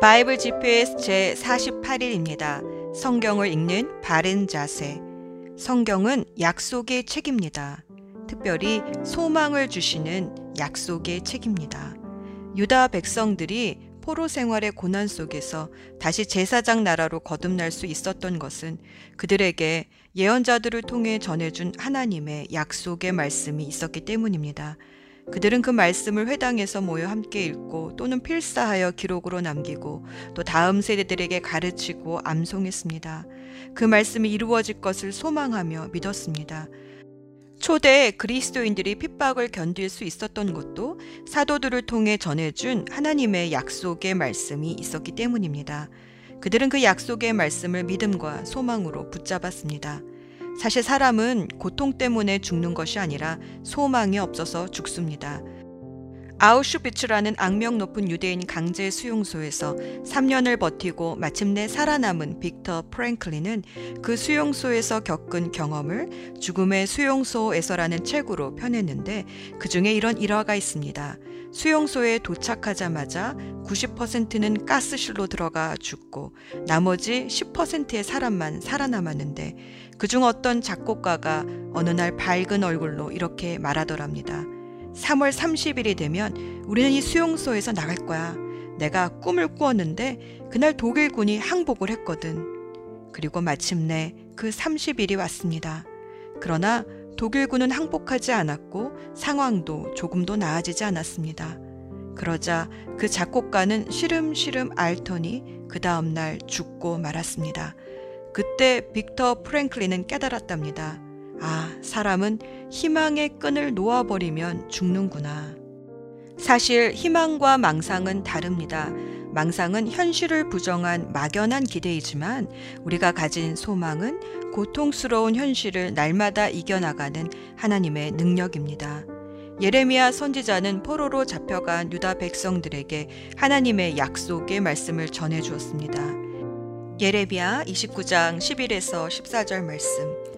바이블 GPS 제 48일입니다. 성경을 읽는 바른 자세. 성경은 약속의 책입니다. 특별히 소망을 주시는 약속의 책입니다. 유다 백성들이 포로 생활의 고난 속에서 다시 제사장 나라로 거듭날 수 있었던 것은 그들에게 예언자들을 통해 전해준 하나님의 약속의 말씀이 있었기 때문입니다. 그들은 그 말씀을 회당에서 모여 함께 읽고 또는 필사하여 기록으로 남기고 또 다음 세대들에게 가르치고 암송했습니다. 그 말씀이 이루어질 것을 소망하며 믿었습니다. 초대 그리스도인들이 핍박을 견딜 수 있었던 것도 사도들을 통해 전해준 하나님의 약속의 말씀이 있었기 때문입니다. 그들은 그 약속의 말씀을 믿음과 소망으로 붙잡았습니다. 사실 사람은 고통 때문에 죽는 것이 아니라 소망이 없어서 죽습니다. 아우슈비츠라는 악명 높은 유대인 강제 수용소에서 3년을 버티고 마침내 살아남은 빅터 프랭클린은 그 수용소에서 겪은 경험을 죽음의 수용소에서라는 책으로 펴냈는데 그 중에 이런 일화가 있습니다. 수용소에 도착하자마자 90%는 가스실로 들어가 죽고 나머지 10%의 사람만 살아남았는데 그중 어떤 작곡가가 어느 날 밝은 얼굴로 이렇게 말하더랍니다. 3월 30일이 되면 우리는 이 수용소에서 나갈 거야. 내가 꿈을 꾸었는데 그날 독일군이 항복을 했거든. 그리고 마침내 그 30일이 왔습니다. 그러나 독일군은 항복하지 않았고 상황도 조금도 나아지지 않았습니다. 그러자 그 작곡가는 시름시름 앓더니 그 다음날 죽고 말았습니다. 그때 빅터 프랭클린은 깨달았답니다. 아, 사람은 희망의 끈을 놓아버리면 죽는구나. 사실 희망과 망상은 다릅니다. 망상은 현실을 부정한 막연한 기대이지만 우리가 가진 소망은 고통스러운 현실을 날마다 이겨나가는 하나님의 능력입니다. 예레미야 선지자는 포로로 잡혀간 유다 백성들에게 하나님의 약속의 말씀을 전해 주었습니다. 예레미야 29장 11에서 14절 말씀.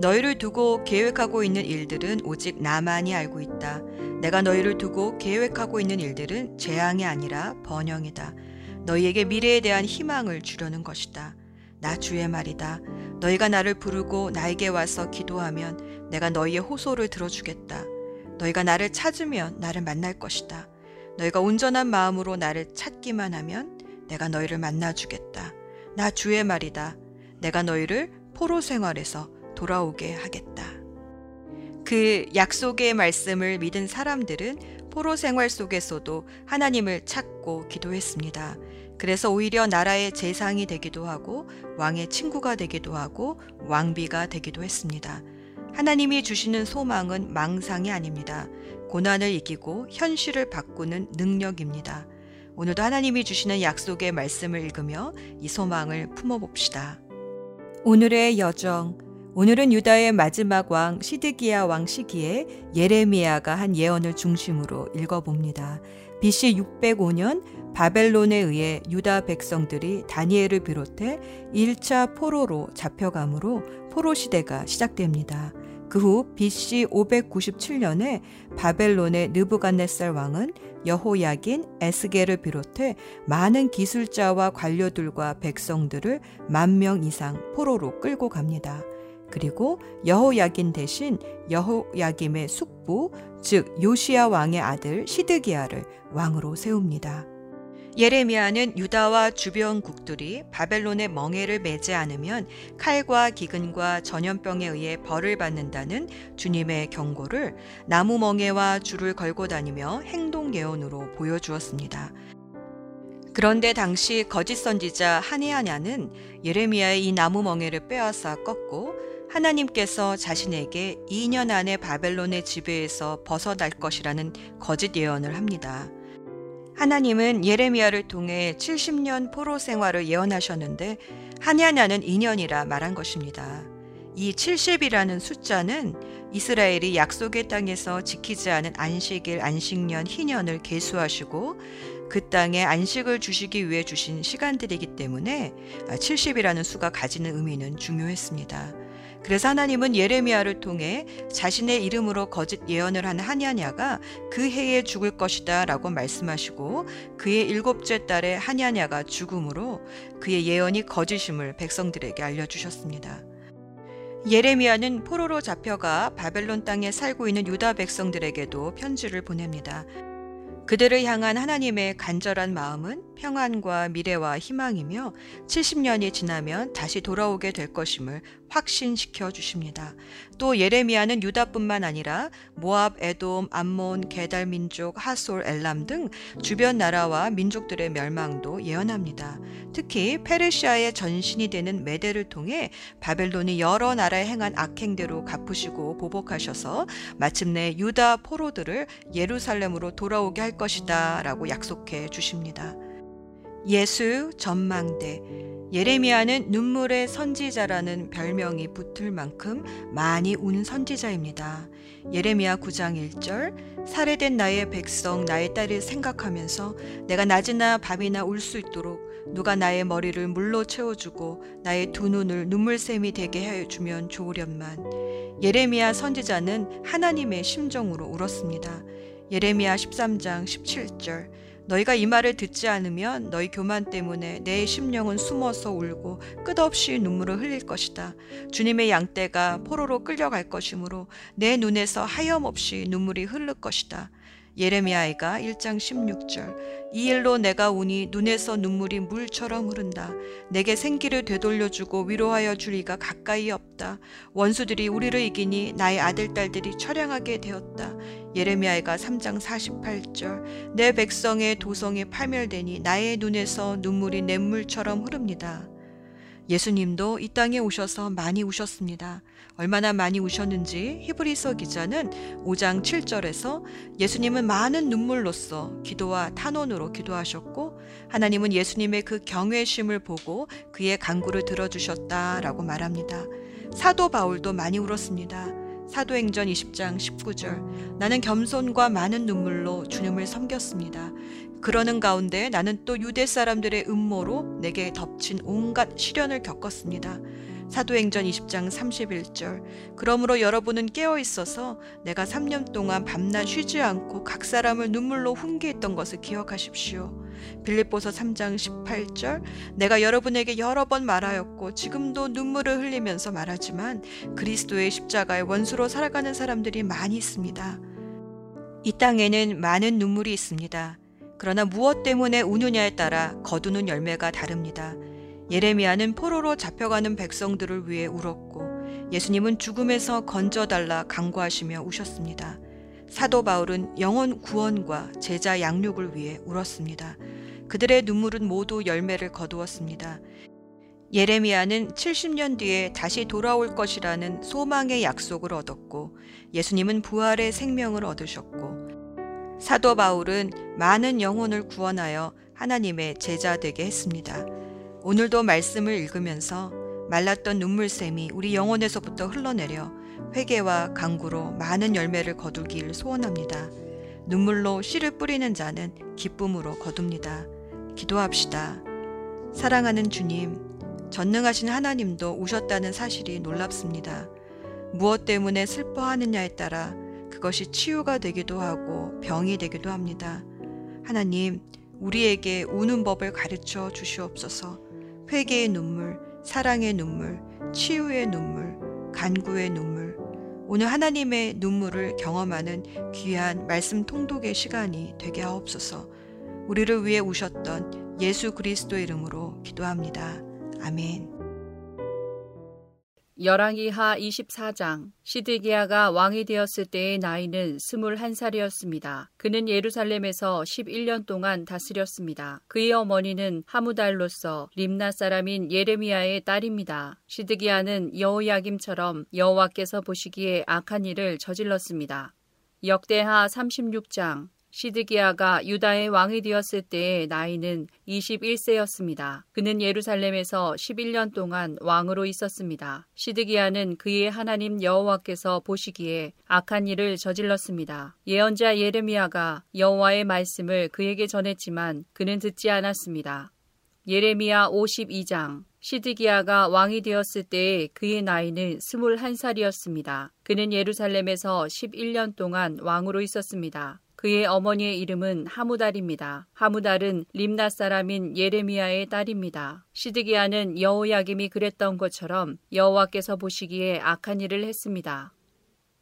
너희를 두고 계획하고 있는 일들은 오직 나만이 알고 있다. 내가 너희를 두고 계획하고 있는 일들은 재앙이 아니라 번영이다. 너희에게 미래에 대한 희망을 주려는 것이다. 나 주의 말이다. 너희가 나를 부르고 나에게 와서 기도하면 내가 너희의 호소를 들어주겠다. 너희가 나를 찾으면 나를 만날 것이다. 너희가 온전한 마음으로 나를 찾기만 하면 내가 너희를 만나주겠다. 나 주의 말이다. 내가 너희를 포로 생활에서 돌아오게 하겠다. 그 약속의 말씀을 믿은 사람들은 포로 생활 속에서도 하나님을 찾고 기도했습니다. 그래서 오히려 나라의 재상이 되기도 하고 왕의 친구가 되기도 하고 왕비가 되기도 했습니다. 하나님이 주시는 소망은 망상이 아닙니다. 고난을 이기고 현실을 바꾸는 능력입니다. 오늘도 하나님이 주시는 약속의 말씀을 읽으며 이 소망을 품어봅시다. 오늘의 여정 오늘은 유다의 마지막 왕 시드기야 왕 시기에 예레미야가 한 예언을 중심으로 읽어봅니다. BC 605년 바벨론에 의해 유다 백성들이 다니엘을 비롯해 1차 포로로 잡혀감으로 포로 시대가 시작됩니다. 그 후 BC 597년에 바벨론의 느부갓네살 왕은 여호야긴 에스겔을 비롯해 많은 기술자와 관료들과 백성들을 만 명 이상 포로로 끌고 갑니다. 그리고 여호야긴 대신 여호야김의 숙부 즉 요시야 왕의 아들 시드기야를 왕으로 세웁니다. 예레미야는 유다와 주변국들이 바벨론의 멍해를 매지 않으면 칼과 기근과 전염병에 의해 벌을 받는다는 주님의 경고를 나무 멍해와 줄을 걸고 다니며 행동 예언으로 보여주었습니다. 그런데 당시 거짓 선지자 하네아냐는 예레미야의 이 나무 멍해를 빼앗아 꺾고 하나님께서 자신에게 2년 안에 바벨론의 지배에서 벗어날 것이라는 거짓 예언을 합니다. 하나님은 예레미야를 통해 70년 포로 생활을 예언하셨는데 하냐냐는 2년이라 말한 것입니다. 이 70이라는 숫자는 이스라엘이 약속의 땅에서 지키지 않은 안식일, 안식년, 희년을 계수하시고 그 땅에 안식을 주시기 위해 주신 시간들이기 때문에 70이라는 수가 가지는 의미는 중요했습니다. 그래서 하나님은 예레미야를 통해 자신의 이름으로 거짓 예언을 한 하냐냐가 그 해에 죽을 것이다 라고 말씀하시고 그의 일곱째 딸에 하냐냐가 죽음으로 그의 예언이 거짓임을 백성들에게 알려주셨습니다. 예레미야는 포로로 잡혀가 바벨론 땅에 살고 있는 유다 백성들에게도 편지를 보냅니다. 그들을 향한 하나님의 간절한 마음은 평안과 미래와 희망이며 70년이 지나면 다시 돌아오게 될 것임을 확신시켜 주십니다. 또 예레미야는 유다뿐만 아니라 모압, 에돔, 암몬, 게달 민족, 하솔, 엘람 등 주변 나라와 민족들의 멸망도 예언합니다. 특히 페르시아의 전신이 되는 메대를 통해 바벨론이 여러 나라에 행한 악행대로 갚으시고 보복하셔서 마침내 유다 포로들을 예루살렘으로 돌아오게 할 것이다 라고 약속해 주십니다. 예수 전망대 예레미야는 눈물의 선지자라는 별명이 붙을 만큼 많이 운 선지자입니다. 예레미야 9장 1절 살해된 나의 백성 나의 딸을 생각하면서 내가 낮이나 밤이나 울 수 있도록 누가 나의 머리를 물로 채워주고 나의 두 눈을 눈물샘이 되게 해주면 좋으련만 예레미야 선지자는 하나님의 심정으로 울었습니다. 예레미야 13장 17절 너희가 이 말을 듣지 않으면 너희 교만 때문에 내 심령은 숨어서 울고 끝없이 눈물을 흘릴 것이다. 주님의 양떼가 포로로 끌려갈 것이므로 내 눈에서 하염없이 눈물이 흐를 것이다. 예레미야이가 1장 16절 이 일로 내가 우니 눈에서 눈물이 물처럼 흐른다. 내게 생기를 되돌려주고 위로하여 주리가 가까이 없다. 원수들이 우리를 이기니 나의 아들 딸들이 처량하게 되었다. 예레미야가 3장 48절 내 백성의 도성이 파멸되니 나의 눈에서 눈물이 냇물처럼 흐릅니다. 예수님도 이 땅에 오셔서 많이 우셨습니다. 얼마나 많이 우셨는지 히브리서 기자는 5장 7절에서 예수님은 많은 눈물로써 기도와 탄원으로 기도하셨고 하나님은 예수님의 그 경외심을 보고 그의 간구를 들어주셨다라고 말합니다. 사도 바울도 많이 울었습니다. 사도행전 20장 19절 나는 겸손과 많은 눈물로 주님을 섬겼습니다. 그러는 가운데 나는 또 유대 사람들의 음모로 내게 덮친 온갖 시련을 겪었습니다. 사도행전 20장 31절. 그러므로 여러분은 깨어 있어서 내가 3년 동안 밤낮 쉬지 않고 각 사람을 눈물로 훈계했던 것을 기억하십시오. 빌립보서 3장 18절. 내가 여러분에게 여러 번 말하였고 지금도 눈물을 흘리면서 말하지만 그리스도의 십자가의 원수로 살아가는 사람들이 많이 있습니다. 이 땅에는 많은 눈물이 있습니다. 그러나 무엇 때문에 우느냐에 따라 거두는 열매가 다릅니다. 예레미야는 포로로 잡혀가는 백성들을 위해 울었고 예수님은 죽음에서 건져달라 강구하시며 우셨습니다. 사도 바울은 영혼 구원과 제자 양육을 위해 울었습니다. 그들의 눈물은 모두 열매를 거두었습니다. 예레미야는 70년 뒤에 다시 돌아올 것이라는 소망의 약속을 얻었고 예수님은 부활의 생명을 얻으셨고 사도 바울은 많은 영혼을 구원하여 하나님의 제자 되게 했습니다. 오늘도 말씀을 읽으면서 말랐던 눈물샘이 우리 영혼에서부터 흘러내려 회개와 강구로 많은 열매를 거두길 소원합니다. 눈물로 씨를 뿌리는 자는 기쁨으로 거둡니다. 기도합시다. 사랑하는 주님, 전능하신 하나님도 우셨다는 사실이 놀랍습니다. 무엇 때문에 슬퍼하느냐에 따라 그것이 치유가 되기도 하고 병이 되기도 합니다. 하나님, 우리에게 우는 법을 가르쳐 주시옵소서. 회개의 눈물, 사랑의 눈물, 치유의 눈물, 간구의 눈물. 오늘 하나님의 눈물을 경험하는 귀한 말씀 통독의 시간이 되게 하옵소서. 우리를 위해 우셨던 예수 그리스도 이름으로 기도합니다. 아멘. 열왕기하 24장 시드기야가 왕이 되었을 때의 나이는 21살이었습니다. 그는 예루살렘에서 11년 동안 다스렸습니다. 그의 어머니는 하무달로서 림나 사람인 예레미야의 딸입니다. 시드기야는 여호야김처럼 여호와께서 보시기에 악한 일을 저질렀습니다. 역대하 36장 시드기야가 유다의 왕이 되었을 때의 나이는 21세였습니다. 그는 예루살렘에서 11년 동안 왕으로 있었습니다. 시드기야는 그의 하나님 여호와께서 보시기에 악한 일을 저질렀습니다. 예언자 예레미야가 여호와의 말씀을 그에게 전했지만 그는 듣지 않았습니다. 예레미야 52장 시드기야가 왕이 되었을 때 그의 나이는 21살이었습니다. 그는 예루살렘에서 11년 동안 왕으로 있었습니다. 그의 어머니의 이름은 하무달입니다. 하무달은 림나 사람인 예레미야의 딸입니다. 시드기야는 여호야김이 그랬던 것처럼 여호와께서 보시기에 악한 일을 했습니다.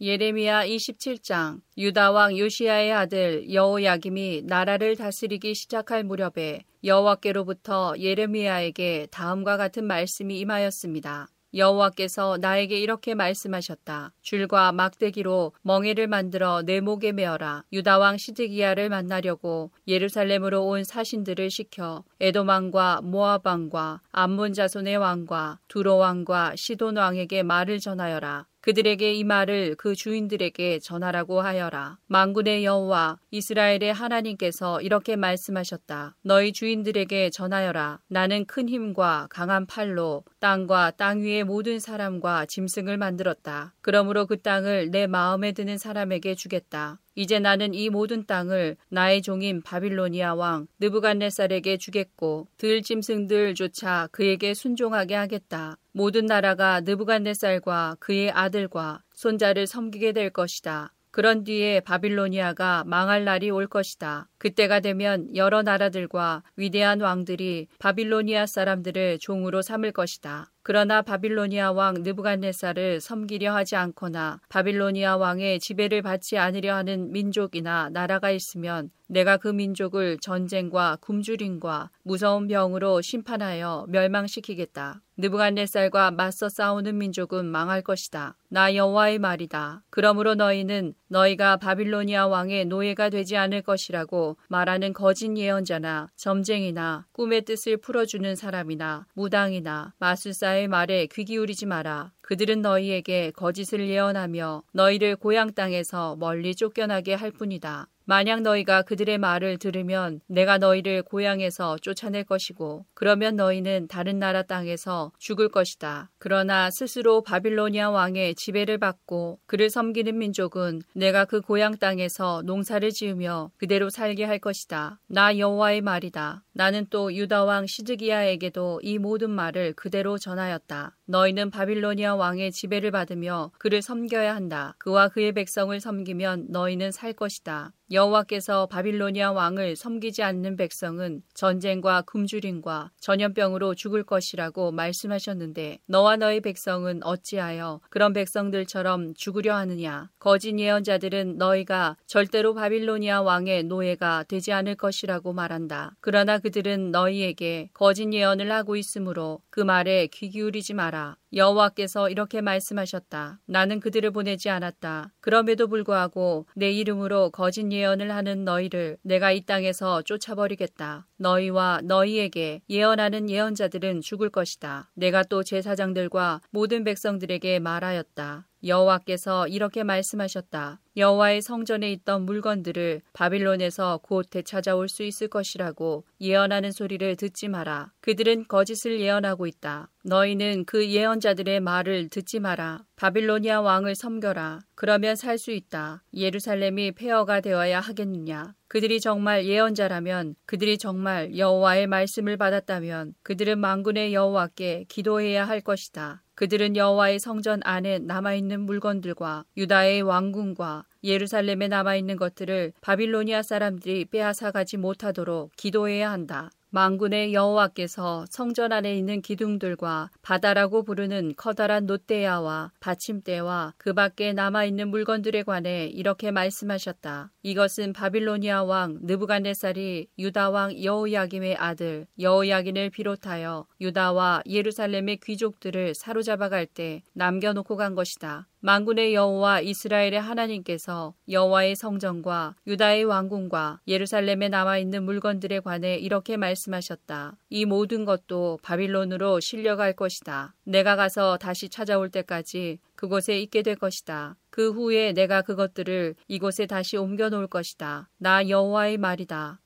예레미야 27장 유다 왕 요시야의 아들 여호야김이 나라를 다스리기 시작할 무렵에 여호와께로부터 예레미야에게 다음과 같은 말씀이 임하였습니다. 여호와께서 나에게 이렇게 말씀하셨다. 줄과 막대기로 멍에를 만들어 내 목에 메어라. 유다 왕 시드기야를 만나려고 예루살렘으로 온 사신들을 시켜 에돔 왕과 모압 왕과 암몬 자손의 왕과 두로 왕과 시돈 왕에게 말을 전하여라. 그들에게 이 말을 그 주인들에게 전하라고 하여라. 망군의 여호와 이스라엘의 하나님께서 이렇게 말씀하셨다. 너희 주인들에게 전하여라. 나는 큰 힘과 강한 팔로 땅과 땅 위의 모든 사람과 짐승을 만들었다. 그러므로 그 땅을 내 마음에 드는 사람에게 주겠다. 이제 나는 이 모든 땅을 나의 종인 바빌로니아 왕 느부갓네살에게 주겠고 들 짐승들조차 그에게 순종하게 하겠다. 모든 나라가 느부갓네살과 그의 아들과 손자를 섬기게 될 것이다. 그런 뒤에 바빌로니아가 망할 날이 올 것이다. 그때가 되면 여러 나라들과 위대한 왕들이 바빌로니아 사람들을 종으로 삼을 것이다. 그러나 바빌로니아 왕 느부갓네살을 섬기려 하지 않거나 바빌로니아 왕의 지배를 받지 않으려 하는 민족이나 나라가 있으면 내가 그 민족을 전쟁과 굶주림과 무서운 병으로 심판하여 멸망시키겠다. 느부갓네살과 맞서 싸우는 민족은 망할 것이다. 나 여호와의 말이다. 그러므로 너희는 너희가 바빌로니아 왕의 노예가 되지 않을 것이라고 말하는 거짓 예언자나 점쟁이나 꿈의 뜻을 풀어주는 사람이나 무당이나 마술사의 말에 귀 기울이지 마라. 그들은 너희에게 거짓을 예언하며 너희를 고향 땅에서 멀리 쫓겨나게 할 뿐이다. 만약 너희가 그들의 말을 들으면 내가 너희를 고향에서 쫓아낼 것이고 그러면 너희는 다른 나라 땅에서 죽을 것이다. 그러나 스스로 바빌로니아 왕의 지배를 받고 그를 섬기는 민족은 내가 그 고향 땅에서 농사를 지으며 그대로 살게 할 것이다. 나 여호와의 말이다. 나는 또 유다 왕 시드기야에게도 이 모든 말을 그대로 전하였다. 너희는 바빌로니아 왕의 지배를 받으며 그를 섬겨야 한다. 그와 그의 백성을 섬기면 너희는 살 것이다. 여호와께서 바빌로니아 왕을 섬기지 않는 백성은 전쟁과 굶주림과 전염병으로 죽을 것이라고 말씀하셨는데 너와 너희 백성은 어찌하여 그런 백성들처럼 죽으려 하느냐 거짓 예언자들은 너희가 절대로 바빌로니아 왕의 노예가 되지 않을 것이라고 말한다 그러나 그들은 너희에게 거짓 예언을 하고 있으므로 그 말에 귀 기울이지 마라 여호와께서 이렇게 말씀하셨다. 나는 그들을 보내지 않았다. 그럼에도 불구하고 내 이름으로 거짓 예언을 하는 너희를 내가 이 땅에서 쫓아버리겠다. 너희와 너희에게 예언하는 예언자들은 죽을 것이다. 내가 또 제사장들과 모든 백성들에게 말하였다. 여호와께서 이렇게 말씀하셨다. 여호와의 성전에 있던 물건들을 바빌론에서 곧 되찾아올 수 있을 것이라고 예언하는 소리를 듣지 마라. 그들은 거짓을 예언하고 있다. 너희는 그 예언자들의 말을 듣지 마라. 바빌로니아 왕을 섬겨라. 그러면 살 수 있다. 예루살렘이 폐허가 되어야 하겠느냐. 그들이 정말 예언자라면 그들이 정말 여호와의 말씀을 받았다면 그들은 망군의 여호와께 기도해야 할 것이다. 그들은 여호와의 성전 안에 남아있는 물건들과 유다의 왕궁과 예루살렘에 남아있는 것들을 바빌로니아 사람들이 빼앗아가지 못하도록 기도해야 한다. 망군의 여호와께서 성전 안에 있는 기둥들과 바다라고 부르는 커다란 놋대야와 받침대와 그 밖에 남아있는 물건들에 관해 이렇게 말씀하셨다. 이것은 바빌로니아 왕 느부갓네살이 유다 왕 여호야김의 아들 여호야긴을 비롯하여 유다와 예루살렘의 귀족들을 사로잡아갈 때 남겨놓고 간 것이다. 만군의 여호와 이스라엘의 하나님께서 여호와의 성전과 유다의 왕궁과 예루살렘에 남아 있는 물건들에 관해 이렇게 말씀하셨다. 이 모든 것도 바빌론으로 실려갈 것이다. 내가 가서 다시 찾아올 때까지 그곳에 있게 될 것이다. 그 후에 내가 그것들을 이곳에 다시 옮겨 놓을 것이다. 나 여호와의 말이다.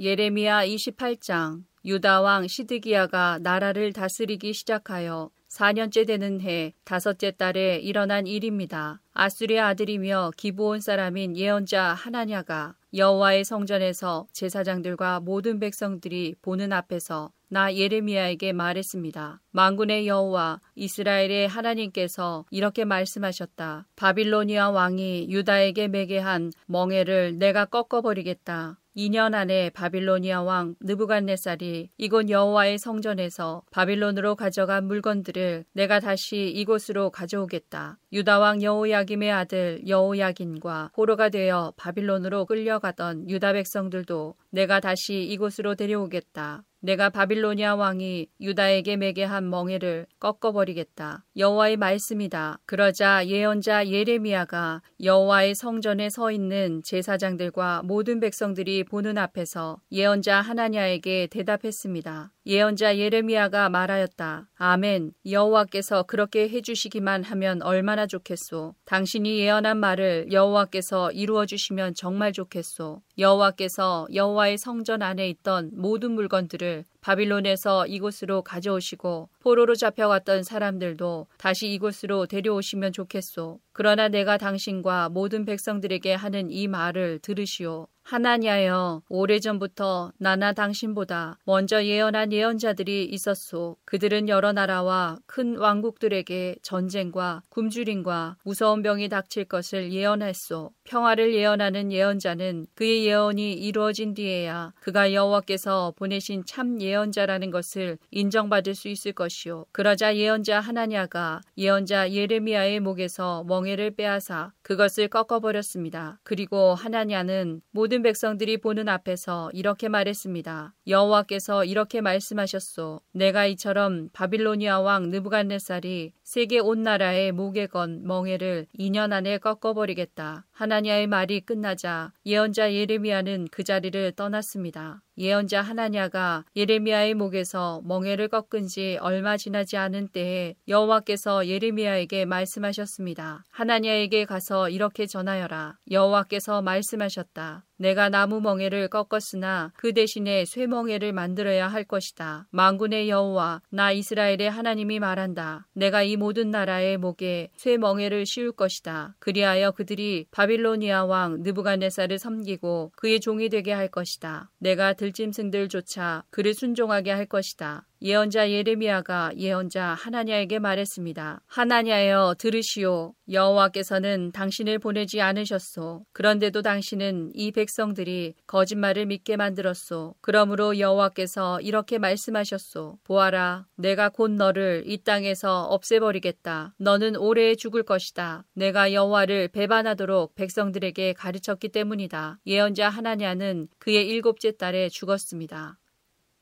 예레미야 28장 유다 왕 시드기야가 나라를 다스리기 시작하여 4년째 되는 해 다섯째 달에 일어난 일입니다. 아수리의 아들이며 기브온 사람인 예언자 하나냐가 여호와의 성전에서 제사장들과 모든 백성들이 보는 앞에서 나 예레미야에게 말했습니다. 망군의 여호와 이스라엘의 하나님께서 이렇게 말씀하셨다. 바빌로니아 왕이 유다에게 매게 한 멍에를 내가 꺾어버리겠다. 2년 안에 바빌로니아 왕 느부갓네살이 이곳 여호와의 성전에서 바빌론으로 가져간 물건들을 내가 다시 이곳으로 가져오겠다. 유다 왕 여호야김의 아들 여호야긴과 포로가 되어 바빌론으로 끌려가던 유다 백성들도 내가 다시 이곳으로 데려오겠다. 내가 바빌로니아 왕이 유다에게 매게 한 멍에를 꺾어버리겠다. 여호와의 말씀이다. 그러자 예언자 예레미야가 여호와의 성전에 서 있는 제사장들과 모든 백성들이 보는 앞에서 예언자 하나냐에게 대답했습니다. 예언자 예레미야가 말하였다. 아멘. 여호와께서 그렇게 해주시기만 하면 얼마나 좋겠소. 당신이 예언한 말을 여호와께서 이루어 주시면 정말 좋겠소. 여호와께서 여호와의 성전 안에 있던 모든 물건들을 바빌론에서 이곳으로 가져오시고 포로로 잡혀갔던 사람들도 다시 이곳으로 데려오시면 좋겠소. 그러나 내가 당신과 모든 백성들에게 하는 이 말을 들으시오. 하나냐여 오래전부터 나나 당신보다 먼저 예언한 예언자들이 있었소. 그들은 여러 나라와 큰 왕국들에게 전쟁과 굶주림과 무서운 병이 닥칠 것을 예언했소. 평화를 예언하는 예언자는 그의 예언이 이루어진 뒤에야 그가 여호와께서 보내신 참 예언 자라는 것을 인정받을 수 있을 것이요. 그러자 예언자 하나냐가 예언자 예레미야의 목에서 멍에를 빼앗아 그것을 꺾어버렸습니다. 그리고 하나냐는 모든 백성들이 보는 앞에서 이렇게 말했습니다. 여호와께서 이렇게 말씀하셨소. 내가 이처럼 바빌로니아 왕 느부갓네살이 세계 온 나라의 목에 건 멍에를 2년 안에 꺾어버리겠다. 하나냐의 말이 끝나자 예언자 예레미야는 그 자리를 떠났습니다. 예언자 하나냐가 예레미야의 목에서 멍에를 꺾은 지 얼마 지나지 않은 때에 여호와께서 예레미야에게 말씀하셨습니다. 하나냐에게 가서 이렇게 전하여라. 여호와께서 말씀하셨다. 내가 나무 멍에를 꺾었으나 그 대신에 쇠 멍에를 만들어야 할 것이다. 망군의 여호와 나 이스라엘의 하나님이 말한다. 내가 이 모든 나라의 목에 쇠 멍에를 씌울 것이다. 그리하여 그들이 바빌로니아 왕 느부갓네살을 섬기고 그의 종이 되게 할 것이다. 내가 들짐승들조차 그를 순종하게 할 것이다. 예언자 예레미야가 예언자 하나냐에게 말했습니다. 하나냐여 들으시오. 여호와께서는 당신을 보내지 않으셨소. 그런데도 당신은 이 백성들이 거짓말을 믿게 만들었소. 그러므로 여호와께서 이렇게 말씀하셨소. 보아라, 내가 곧 너를 이 땅에서 없애버리겠다. 너는 오래 죽을 것이다. 내가 여호와를 배반하도록 백성들에게 가르쳤기 때문이다. 예언자 하나냐는 그의 일곱째 딸에 죽었습니다.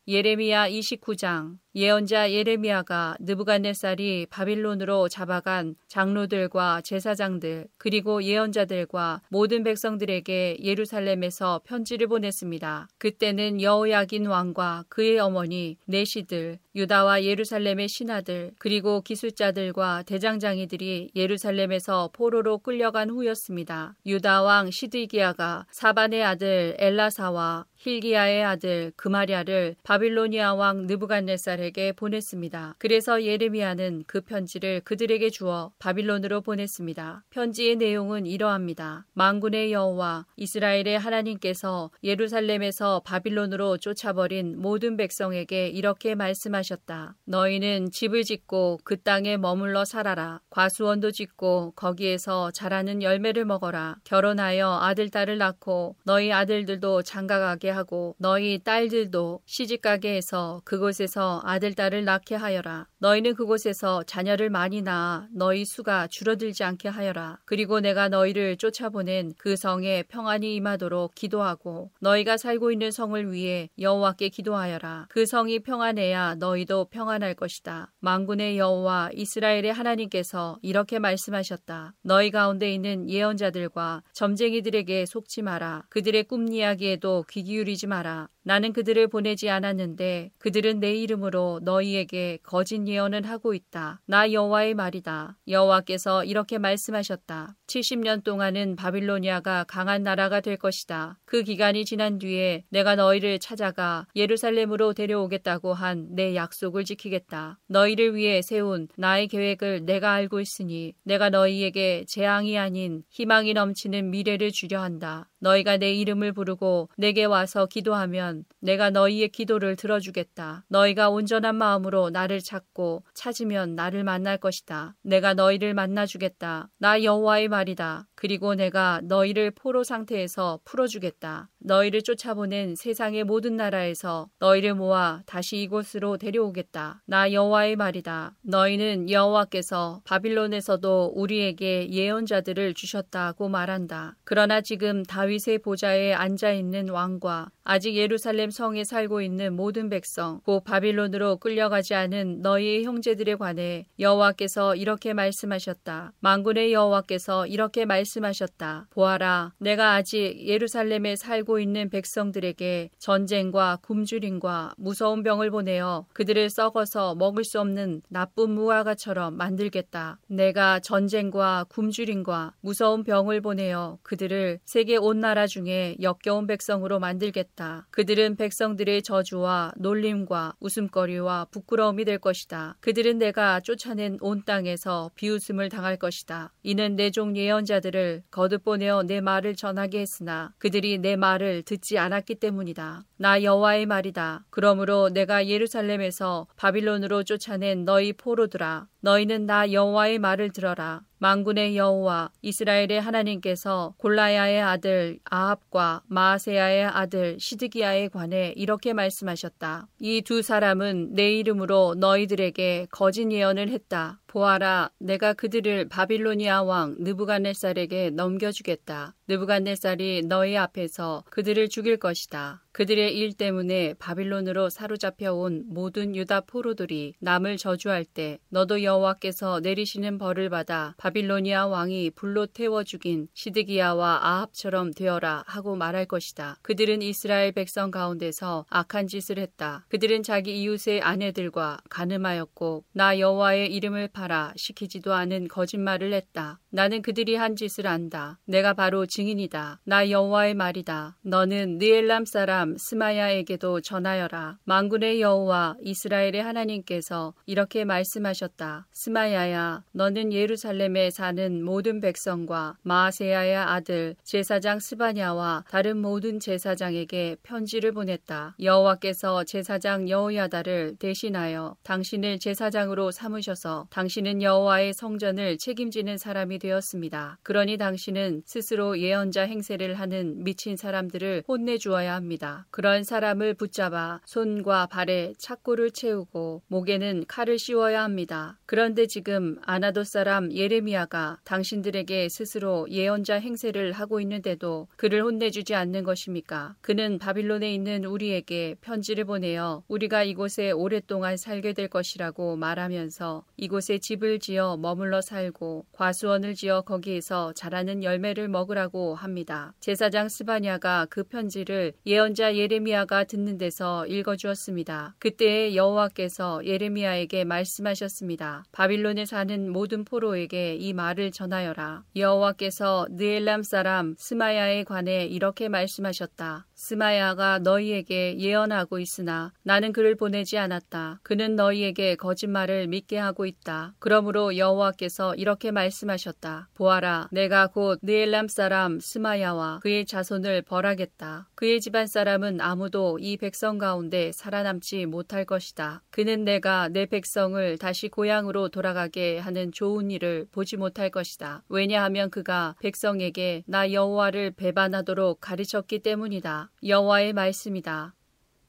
예레미야 29장 예언자 예레미야가 느부갓네살이 바빌론으로 잡아간 장로들과 제사장들 그리고 예언자들과 모든 백성들에게 예루살렘에서 편지를 보냈습니다. 그때는 여호야긴 왕과 그의 어머니 내시들 유다와 예루살렘의 신하들 그리고 기술자들과 대장장이들이 예루살렘에서 포로로 끌려간 후였습니다. 유다 왕 시드기야가 사반의 아들 엘라사와 힐기야의 아들 그마랴를 바빌로니아 왕 느부갓네살 에게 보냈습니다. 그래서 예레미야는 그 편지를 그들에게 주어 바빌론으로 보냈습니다. 편지의 내용은 이러합니다. 망군의 여호와 이스라엘의 하나님께서 예루살렘에서 바빌론으로 쫓아버린 모든 백성에게 이렇게 말씀하셨다. 너희는 집을 짓고 그 땅에 머물러 살아라. 과수원도 짓고 거기에서 자라는 열매를 먹어라. 결혼하여 아들 딸을 낳고 너희 아들들도 장가가게 하고 너희 딸들도 시집가게 해서 그곳에서 아들 딸을 낳게 하여라. 너희는 그곳에서 자녀를 많이 낳아 너희 수가 줄어들지 않게 하여라. 그리고 내가 너희를 쫓아보낸 그 성에 평안이 임하도록 기도하고 너희가 살고 있는 성을 위해 여호와께 기도하여라. 그 성이 평안해야 너희도 평안할 것이다. 망군의 여호와 이스라엘의 하나님께서 이렇게 말씀하셨다. 너희 가운데 있는 예언자들과 점쟁이들에게 속지 마라. 그들의 꿈 이야기에도 귀 기울이지 마라. 나는 그들을 보내지 않았는데 그들은 내 이름으로 너희에게 거짓 예언을 하고 있다. 나 여호와의 말이다. 여호와께서 이렇게 말씀하셨다. 70년 동안은 바빌로니아가 강한 나라가 될 것이다. 그 기간이 지난 뒤에 내가 너희를 찾아가 예루살렘으로 데려오겠다고 한 내 약속을 지키겠다. 너희를 위해 세운 나의 계획을 내가 알고 있으니 내가 너희에게 재앙이 아닌 희망이 넘치는 미래를 주려 한다. 너희가 내 이름을 부르고 내게 와서 기도하면 내가 너희의 기도를 들어주겠다. 너희가 온전한 마음으로 나를 찾고 찾으면 나를 만날 것이다. 내가 너희를 만나주겠다. 나 여호와의 말이다. 그리고 내가 너희를 포로 상태에서 풀어주겠다. 너희를 쫓아보낸 세상의 모든 나라에서 너희를 모아 다시 이곳으로 데려오겠다. 나 여호와의 말이다. 너희는 여호와께서 바빌론에서도 우리에게 예언자들을 주셨다고 말한다. 그러나 지금 다윗의 보좌에 앉아 있는 왕과 아직 예루살렘 성에 살고 있는 모든 백성, 곧 바빌론으로 끌려가지 않은 너희의 형제들에 관해 여호와께서 이렇게 말씀하셨다. 만군의 여호와께서 이렇게 말씀하셨다. 보아라, 내가 아직 예루살렘에 살고 있는 백성들에게 전쟁과 굶주림과 무서운 병을 보내어 그들을 썩어서 먹을 수 없는 나쁜 무화과처럼 만들겠다. 내가 전쟁과 굶주림과 무서운 병을 보내어 그들을 세계 온 나라 중에 역겨운 백성으로 만들겠다. 하겠다. 그들은 백성들의 저주와 놀림과 웃음거리와 부끄러움이 될 것이다. 그들은 내가 쫓아낸 온 땅에서 비웃음을 당할 것이다. 이는 내 종 예언자들을 거듭 보내어 내 말을 전하게 했으나 그들이 내 말을 듣지 않았기 때문이다. 나 여호와의 말이다. 그러므로 내가 예루살렘에서 바빌론으로 쫓아낸 너희 포로들아 너희는 나 여호와의 말을 들어라. 망군의 여호와 이스라엘의 하나님께서 골라야의 아들 아합과 마세야의 아들 시드기야에 관해 이렇게 말씀하셨다. 이 두 사람은 내 이름으로 너희들에게 거짓 예언을 했다. 보아라, 내가 그들을 바빌로니아 왕 느부갓네살에게 넘겨주겠다. 느부갓네살이 너희 앞에서 그들을 죽일 것이다. 그들의 일 때문에 바빌론으로 사로잡혀 온 모든 유다 포로들이 남을 저주할 때 너도 여호와께서 내리시는 벌을 받아 바빌로니아 왕이 불로 태워 죽인 시드기야와 아합처럼 되어라 하고 말할 것이다. 그들은 이스라엘 백성 가운데서 악한 짓을 했다. 그들은 자기 이웃의 아내들과 가늠하였고 나 여호와의 이름을 팔아 시키지도 않은 거짓말을 했다. 나는 그들이 한 짓을 안다. 내가 바로 증인이다. 나 여호와의 말이다. 너는 느엘람 사람 스마야에게도 전하여라. 망군의 여호와 이스라엘의 하나님께서 이렇게 말씀하셨다. 스마야야, 너는 예루살렘에 사는 모든 백성과 마세야의 아들 제사장 스바냐와 다른 모든 제사장에게 편지를 보냈다. 여호와께서 제사장 여호야다를 대신하여 당신을 제사장으로 삼으셔서 당신 은 여호와의 성전을 책임지는 사람이 되었습니다. 그러니 당신은 스스로 예언자 행세를 하는 미친 사람들을 혼내주어야 합니다. 그런 사람을 붙잡아 손과 발에 착고를 채우고 목에는 칼을 씌워야 합니다. 그런데 지금 아나도 사람 예레미야가 당신들에게 스스로 예언자 행세를 하고 있는데도 그를 혼내주지 않는 것입니까? 그는 바빌론에 있는 우리에게 편지를 보내어 우리가 이곳에 오랫동안 살게 될 것이라고 말하면서 이곳에 집을 지어 머물러 살고 과수원을 지어 거기에서 자라는 열매를 먹으라고 합니다. 제사장 스바냐가 그 편지를 예언자 예레미야가 듣는 데서 읽어 주었습니다. 그때 여호와께서 예레미야에게 말씀하셨습니다. 바빌론에 사는 모든 포로에게 이 말을 전하여라. 여호와께서 느엘람 사람 스마야에 관해 이렇게 말씀하셨다. 스마야가 너희에게 예언하고 있으나 나는 그를 보내지 않았다. 그는 너희에게 거짓말을 믿게 하고 있다. 그러므로 여호와께서 이렇게 말씀하셨다. 보아라, 내가 곧 느엘람 사람 스마야와 그의 자손을 벌하겠다. 그의 집안 사람은 아무도 이 백성 가운데 살아남지 못할 것이다. 그는 내가 내 백성을 다시 고향으로 돌아가게 하는 좋은 일을 보지 못할 것이다. 왜냐하면 그가 백성에게 나 여호와를 배반하도록 가르쳤기 때문이다. 여호와의 말씀이다.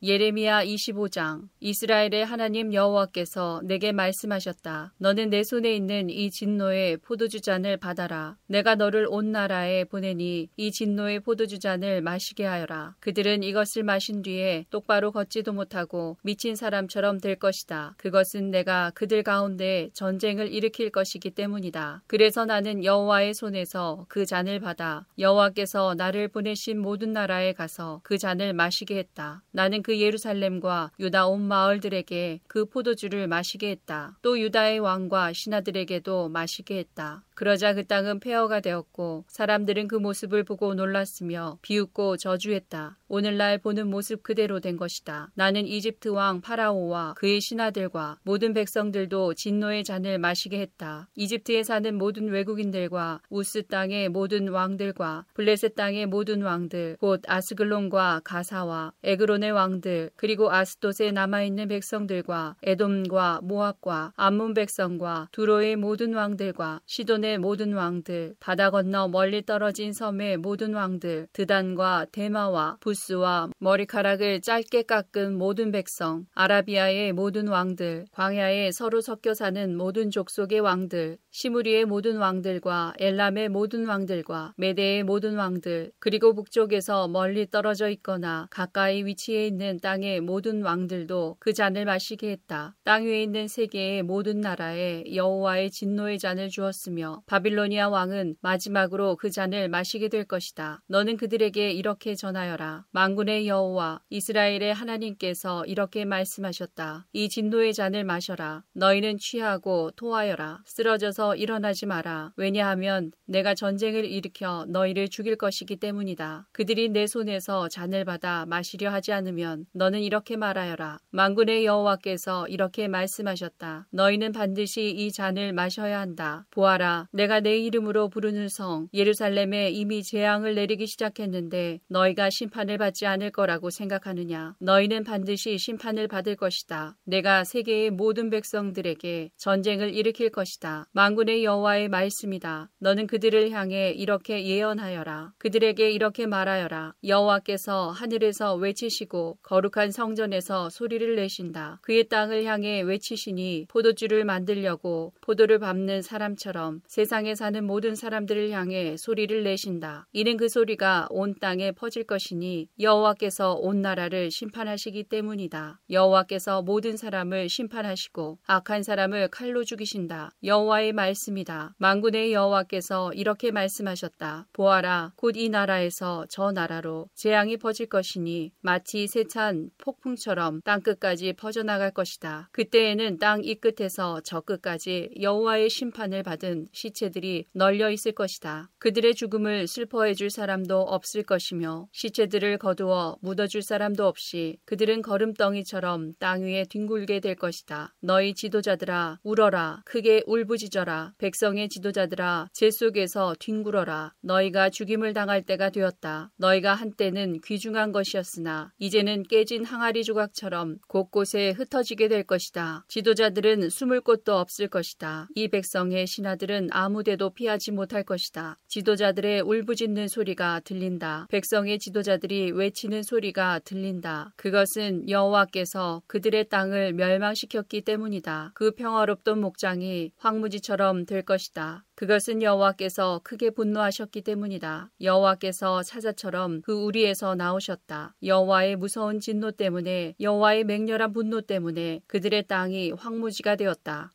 예레미야 25장 이스라엘의 하나님 여호와께서 내게 말씀하셨다. 너는 내 손에 있는 이 진노의 포도주 잔을 받아라. 내가 너를 온 나라에 보내니 이 진노의 포도주 잔을 마시게 하여라. 그들은 이것을 마신 뒤에 똑바로 걷지도 못하고 미친 사람처럼 될 것이다. 그것은 내가 그들 가운데 전쟁을 일으킬 것이기 때문이다. 그래서 나는 여호와의 손에서 그 잔을 받아 여호와께서 나를 보내신 모든 나라에 가서 그 잔을 마시게 했다. 나는 그그 예루살렘과 유다 온 마을들에게 그 포도주를 마시게 했다. 또 유다의 왕과 신하들에게도 마시게 했다. 그러자 그 땅은 폐허가 되었고 사람들은 그 모습을 보고 놀랐으며 비웃고 저주했다. 오늘날 보는 모습 그대로 된 것이다. 나는 이집트 왕 파라오와 그의 신하들과 모든 백성들도 진노의 잔을 마시게 했다. 이집트에 사는 모든 외국인들과 우스 땅의 모든 왕들과 블레셋 땅의 모든 왕들, 곧 아스글론과 가사와 에그론의 왕들, 그리고 아스돗에 남아있는 백성들과 에돔과 모압과 암몬 백성과 두로의 모든 왕들과 시돈의 모든 왕들, 바다 건너 멀리 떨어진 섬의 모든 왕들, 드단과 대마와 부스 부스와 머리카락을 짧게 깎은 모든 백성, 아라비아의 모든 왕들, 광야에 서로 섞여 사는 모든 족속의 왕들, 시무리의 모든 왕들과 엘람의 모든 왕들과 메대의 모든 왕들, 그리고 북쪽에서 멀리 떨어져 있거나 가까이 위치해 있는 땅의 모든 왕들도 그 잔을 마시게 했다. 땅 위에 있는 세계의 모든 나라에 여호와의 진노의 잔을 주었으며 바빌로니아 왕은 마지막으로 그 잔을 마시게 될 것이다. 너는 그들에게 이렇게 전하여라. 망군의 여호와 이스라엘의 하나님께서 이렇게 말씀하셨다. 이 진노의 잔을 마셔라. 너희는 취하고 토하여라. 쓰러져서 일어나지 마라. 왜냐하면 내가 전쟁을 일으켜 너희를 죽일 것이기 때문이다. 그들이 내 손에서 잔을 받아 마시려 하지 않으면 너는 이렇게 말하여라. 망군의 여호와께서 이렇게 말씀하셨다. 너희는 반드시 이 잔을 마셔야 한다. 보아라. 내가 내 이름으로 부르는 성 예루살렘에 이미 재앙을 내리기 시작했는데 너희가 심판을 받지 않을 거라고 생각하느냐. 너희는 반드시 심판을 받을 것이다. 내가 세계의 모든 백성들에게 전쟁을 일으킬 것이다. 망군의 여호와의 말씀이다. 너는 그들을 향해 이렇게 예언하여라. 그들에게 이렇게 말하여라. 여호와께서 하늘에서 외치시고 거룩한 성전에서 소리를 내신다. 그의 땅을 향해 외치시니 포도주를 만들려고 포도를 밟는 사람처럼 세상에 사는 모든 사람들을 향해 소리를 내신다. 이는 그 소리가 온 땅에 퍼질 것이니 여호와께서 온 나라를 심판하시기 때문이다. 여호와께서 모든 사람을 심판하시고 악한 사람을 칼로 죽이신다. 여호와의 말씀이다. 만군의 여호와께서 이렇게 말씀하셨다. 보아라, 곧 이 나라에서 저 나라로 재앙이 퍼질 것이니 마치 세찬 폭풍처럼 땅 끝까지 퍼져나갈 것이다. 그때에는 땅 이 끝에서 저 끝까지 여호와의 심판을 받은 시체들이 널려 있을 것이다. 그들의 죽음을 슬퍼해 줄 사람도 없을 것이며 시체들을 거두어 묻어 줄 사람도 없이 그들은 걸음덩이처럼 땅 위에 뒹굴게 될 것이다. 너희 지도자들아 울어라 크게 울부짖어라 백성의 지도자들아 제 속에서 뒹굴어라 너희가 죽임을 당할 때가 되었다. 너희가 한때는 귀중한 것이었으나 이제는 깨진 항아리 조각처럼 곳곳에 흩어지게 될 것이다. 지도자들은 숨을 곳도 없을 것이다. 이 백성의 신하들은 아무데도 피하지 못할 것이다. 지도자들의 울부짖는 소리가 들린다. 백성의 지도자들이 외치는 소리가 들린다. 그것은 여호와께서 그들의 땅을 멸망시켰기 때문이다. 그 평화롭던 목장이 황무지처럼 될 것이다. 그것은 여호와께서 크게 분노하셨기 때문이다. 여호와께서 사자처럼 그 우리에서 나오셨다. 여호와의 무서운 진노 때문에 여호와의 맹렬한 분노 때문에 그들의 땅이 황무지가 되었다.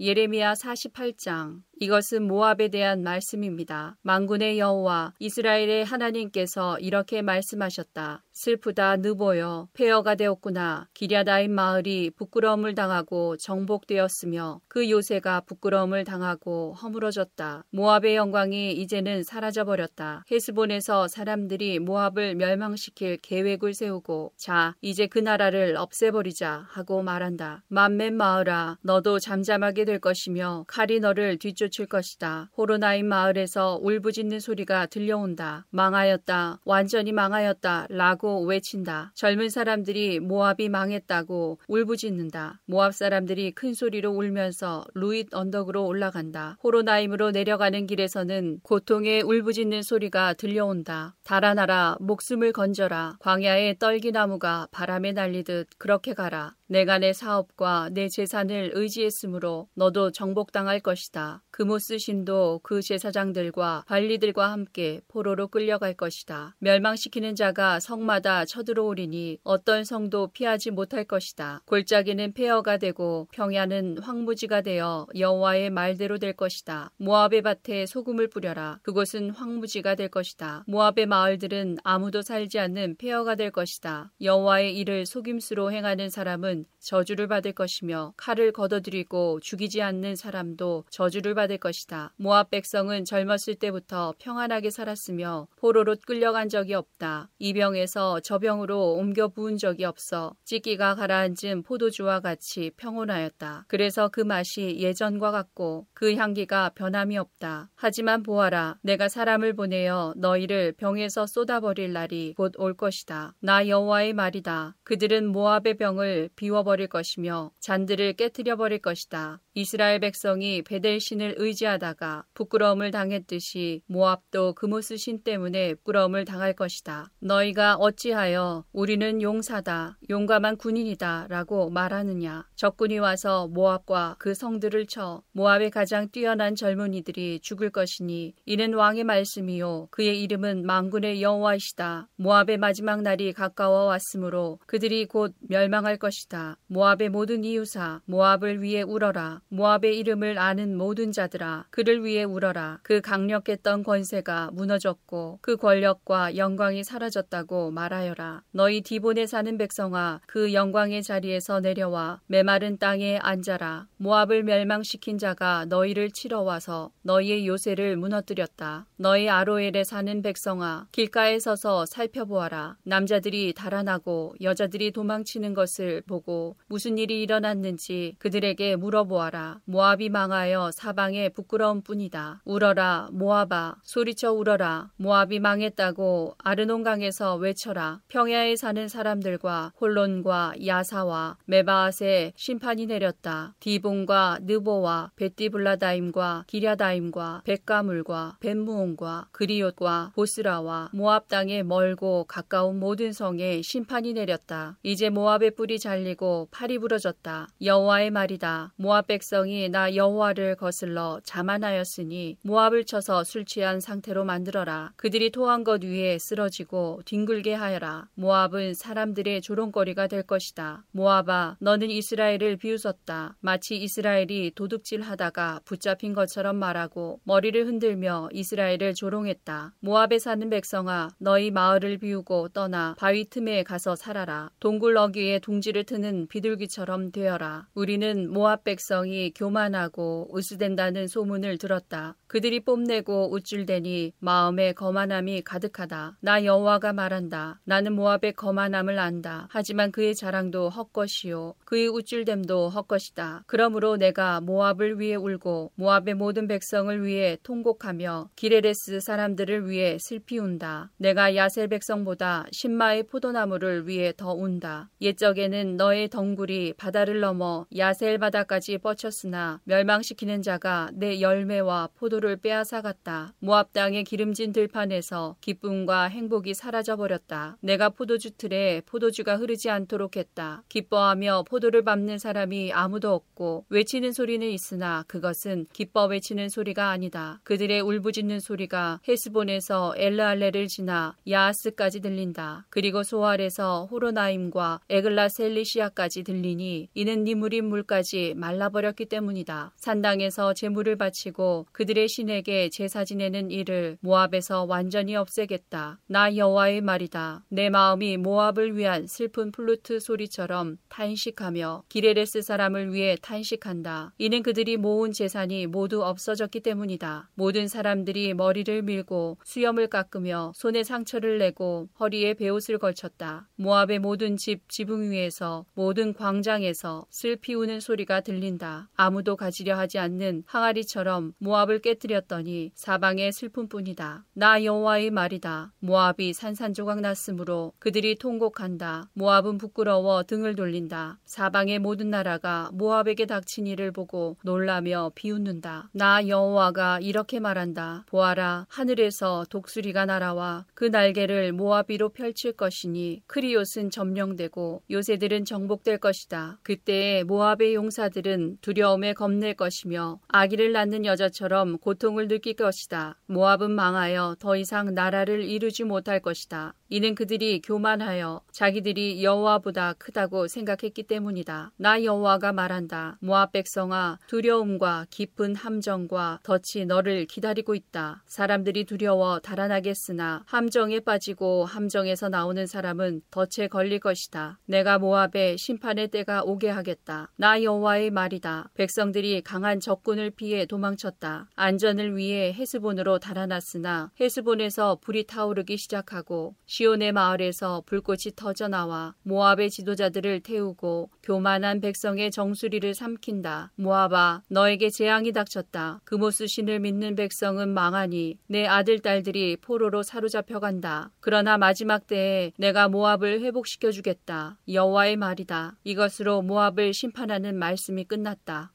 예레미야 48장 이것은 모압에 대한 말씀입니다. 망군의 여호와 이스라엘의 하나님께서 이렇게 말씀하셨다. 슬프다 느보여 폐허가 되었구나. 기랴다임 마을이 부끄러움을 당하고 정복되었으며 그 요새가 부끄러움을 당하고 허물어졌다. 모압의 영광이 이제는 사라져 버렸다. 헤스본에서 사람들이 모압을 멸망시킬 계획을 세우고 자 이제 그 나라를 없애버리자 하고 말한다. 맘맨 마을아 너도 잠잠하게 될 것이며 칼이 너를 뒤쫓 쫓을 것이다. 호로나임 마을에서 울부짖는 소리가 들려온다. 망하였다. 완전히 망하였다. 라고 외친다. 젊은 사람들이 모압이 망했다고 울부짖는다. 모압 사람들이 큰 소리로 울면서 루잇 언덕으로 올라간다. 호로나임으로 내려가는 길에서는 고통의 울부짖는 소리가 들려온다. 달아나라. 목숨을 건져라. 광야의 떨기나무가 바람에 날리듯 그렇게 가라. 내가 내 사업과 내 재산을 의지했으므로 너도 정복당할 것이다. 그모스 신도 그 제사장들과 관리들과 함께 포로로 끌려갈 것이다. 멸망시키는 자가 성마다 쳐들어오리니 어떤 성도 피하지 못할 것이다. 골짜기는 폐허가 되고 평야는 황무지가 되어 여호와의 말대로 될 것이다. 모압의 밭에 소금을 뿌려라. 그곳은 황무지가 될 것이다. 모압의 마을들은 아무도 살지 않는 폐허가 될 것이다. 여호와의 일을 속임수로 행하는 사람은 저주를 받을 것이며 칼을 걷어들이고 죽이지 않는 사람도 저주를 받을 것이다. 모압 백성은 젊었을 때부터 평안하게 살았으며 포로로 끌려간 적이 없다. 이 병에서 저 병으로 옮겨 부은 적이 없어 찌기가 가라앉은 포도주와 같이 평온하였다. 그래서 그 맛이 예전과 같고 그 향기가 변함이 없다. 하지만 보아라, 내가 사람을 보내어 너희를 병에서 쏟아버릴 날이 곧 올 것이다. 나 여호와의 말이다. 그들은 모압의 병을 비 워버릴 것이며 잔들을 깨뜨려 버릴 것이다. 이스라엘 백성이 베델 신을 의지하다가 부끄러움을 당했듯이 모압도 그모스 신 때문에 부끄러움을 당할 것이다. 너희가 어찌하여 우리는 용사다, 용감한 군인이다 라고 말하느냐. 적군이 와서 모압과 그 성들을 쳐 모압의 가장 뛰어난 젊은이들이 죽을 것이니 이는 왕의 말씀이요 그의 이름은 망군의 여호와이시다. 모압의 마지막 날이 가까워 왔으므로 그들이 곧 멸망할 것이다. 모압의 모든 이웃아 모압을 위해 울어라. 모압의 이름을 아는 모든 자들아 그를 위해 울어라. 그 강력했던 권세가 무너졌고 그 권력과 영광이 사라졌다고 말하여라. 너희 디본에 사는 백성아 그 영광의 자리에서 내려와 메마른 땅에 앉아라. 모압을 멸망시킨 자가 너희를 치러 와서 너희의 요새를 무너뜨렸다. 너희 아로엘에 사는 백성아 길가에 서서 살펴보아라. 남자들이 달아나고 여자들이 도망치는 것을 보고 무슨 일이 일어났는지 그들에게 물어보아라. 모압이 망하여 사방에 부끄러움 뿐이다. 울어라 모압아 소리쳐 울어라. 모압이 망했다고 아르논강에서 외쳐라. 평야에 사는 사람들과 홀론과 야사와 메바앗에 심판이 내렸다. 디본과 느보와 베티블라다임과 기랴다임과 백가물과 벤무온과 그리옷과 보스라와 모압 땅에 멀고 가까운 모든 성에 심판이 내렸다. 이제 모압의 뿔이 잘 리고 팔이 부러졌다. 여호와의 말이다. 모압 백성이 나 여호와를 거슬러 자만하였으니 모압을 쳐서 술 취한 상태로 만들어라. 그들이 토한 것 위에 쓰러지고 뒹굴게 하여라. 모압은 사람들의 조롱거리가 될 것이다. 모압아, 너는 이스라엘을 비웃었다. 마치 이스라엘이 도둑질하다가 붙잡힌 것처럼 말하고 머리를 흔들며 이스라엘을 조롱했다. 모압에 사는 백성아, 너희 마을을 비우고 떠나 바위 틈에 가서 살아라. 동굴 어귀에 둥지를 트는 비둘기처럼 되어라. 우리는 모압 백성이 교만하고 으스댄다는 소문을 들었다. 그들이 뽐내고 우쭐대니 마음에 거만함이 가득하다. 나 여호와가 말한다. 나는 모압의 거만함을 안다. 하지만 그의 자랑도 헛것이요 그의 우쭐됨도 헛것이다. 그러므로 내가 모압을 위해 울고 모압의 모든 백성을 위해 통곡하며 길헤레스 사람들을 위해 슬피 운다. 내가 야셀 백성보다 십마의 포도나무를 위해 더 운다. 옛적에는 너의 덩굴이 바다를 넘어 야셀 바다까지 뻗쳤으나 멸망시키는 자가 네 열매와 포도를 빼앗아 갔다. 모압 땅의 기름진 들판에서 기쁨과 행복이 사라져 버렸다. 내가 포도주 틀에 포도주가 흐르지 않도록 했다. 기뻐하며 포도를 밟는 사람이 아무도 없고 외치는 소리는 있으나 그것은 기뻐 외치는 소리가 아니다. 그들의 울부짖는 소리가 헤스본에서 엘르알레를 지나 야하스까지 들린다. 그리고 소알에서 호로나임과 에글랏 셀리시야까지 들리니 이는 니므림 물까지 말라버렸기 때문이다. 산당에서 제물을 바치고 그들의 신에게 제사 지내는 일을 모압에서 완전히 없애겠다. 나 여호와의 말이다. 내 마음이 모압을 위한 슬픈 플루트 소리처럼 탄식하며 길헤레스 사람을 위해 탄식한다. 이는 그들이 모은 재산이 모두 없어졌기 때문이다. 모든 사람들이 머리를 밀고 수염을 깎으며 손에 상처를 내고 허리에 베옷을 걸쳤다. 모압의 모든 집 지붕 위에서 모든 광장에서 슬피 우는 소리가 들린다. 아무도 가지려 하지 않는 항아리처럼 모압을 깨뜨렸더니 사방에 슬픔뿐이다. 나 여호와의 말이다. 모압이 산산조각 났으므로 그들이 통곡한다. 모압은 부끄러워 등을 돌린다. 사방의 모든 나라가 모압에게 닥친 일을 보고 놀라며 비웃는다. 나 여호와가 이렇게 말한다. 보아라 하늘에서 독수리가 날아와 그 날개를 모압 위로 펼칠 것이니 크리옷은 점령되고 요새들은 정 정복될 것이다. 그때에 모압의 용사들은 두려움에 겁낼 것이며 아기를 낳는 여자처럼 고통을 느낄 것이다. 모압은 망하여 더 이상 나라를 이루지 못할 것이다. 이는 그들이 교만하여 자기들이 여호와보다 크다고 생각했기 때문이다. 나 여호와가 말한다. 모압 백성아 두려움과 깊은 함정과 덫이 너를 기다리고 있다. 사람들이 두려워 달아나겠으나 함정에 빠지고 함정에서 나오는 사람은 덫에 걸릴 것이다. 내가 모압의 심판의 때가 오게 하겠다. 나 여호와의 말이다. 백성들이 강한 적군을 피해 도망쳤다. 안전을 위해 헤스본으로 달아났으나 헤스본에서 불이 타오르기 시작하고 시온의 마을에서 불꽃이 터져 나와 모압의 지도자들을 태우고 교만한 백성의 정수리를 삼킨다. 모압아, 너에게 재앙이 닥쳤다. 그모스 신을 믿는 백성은 망하니 내 아들 딸들이 포로로 사로잡혀 간다. 그러나 마지막 때에 내가 모압을 회복시켜 주겠다. 여호와의 말이다. 이것으로 모압을 심판하는 말씀이 끝났다.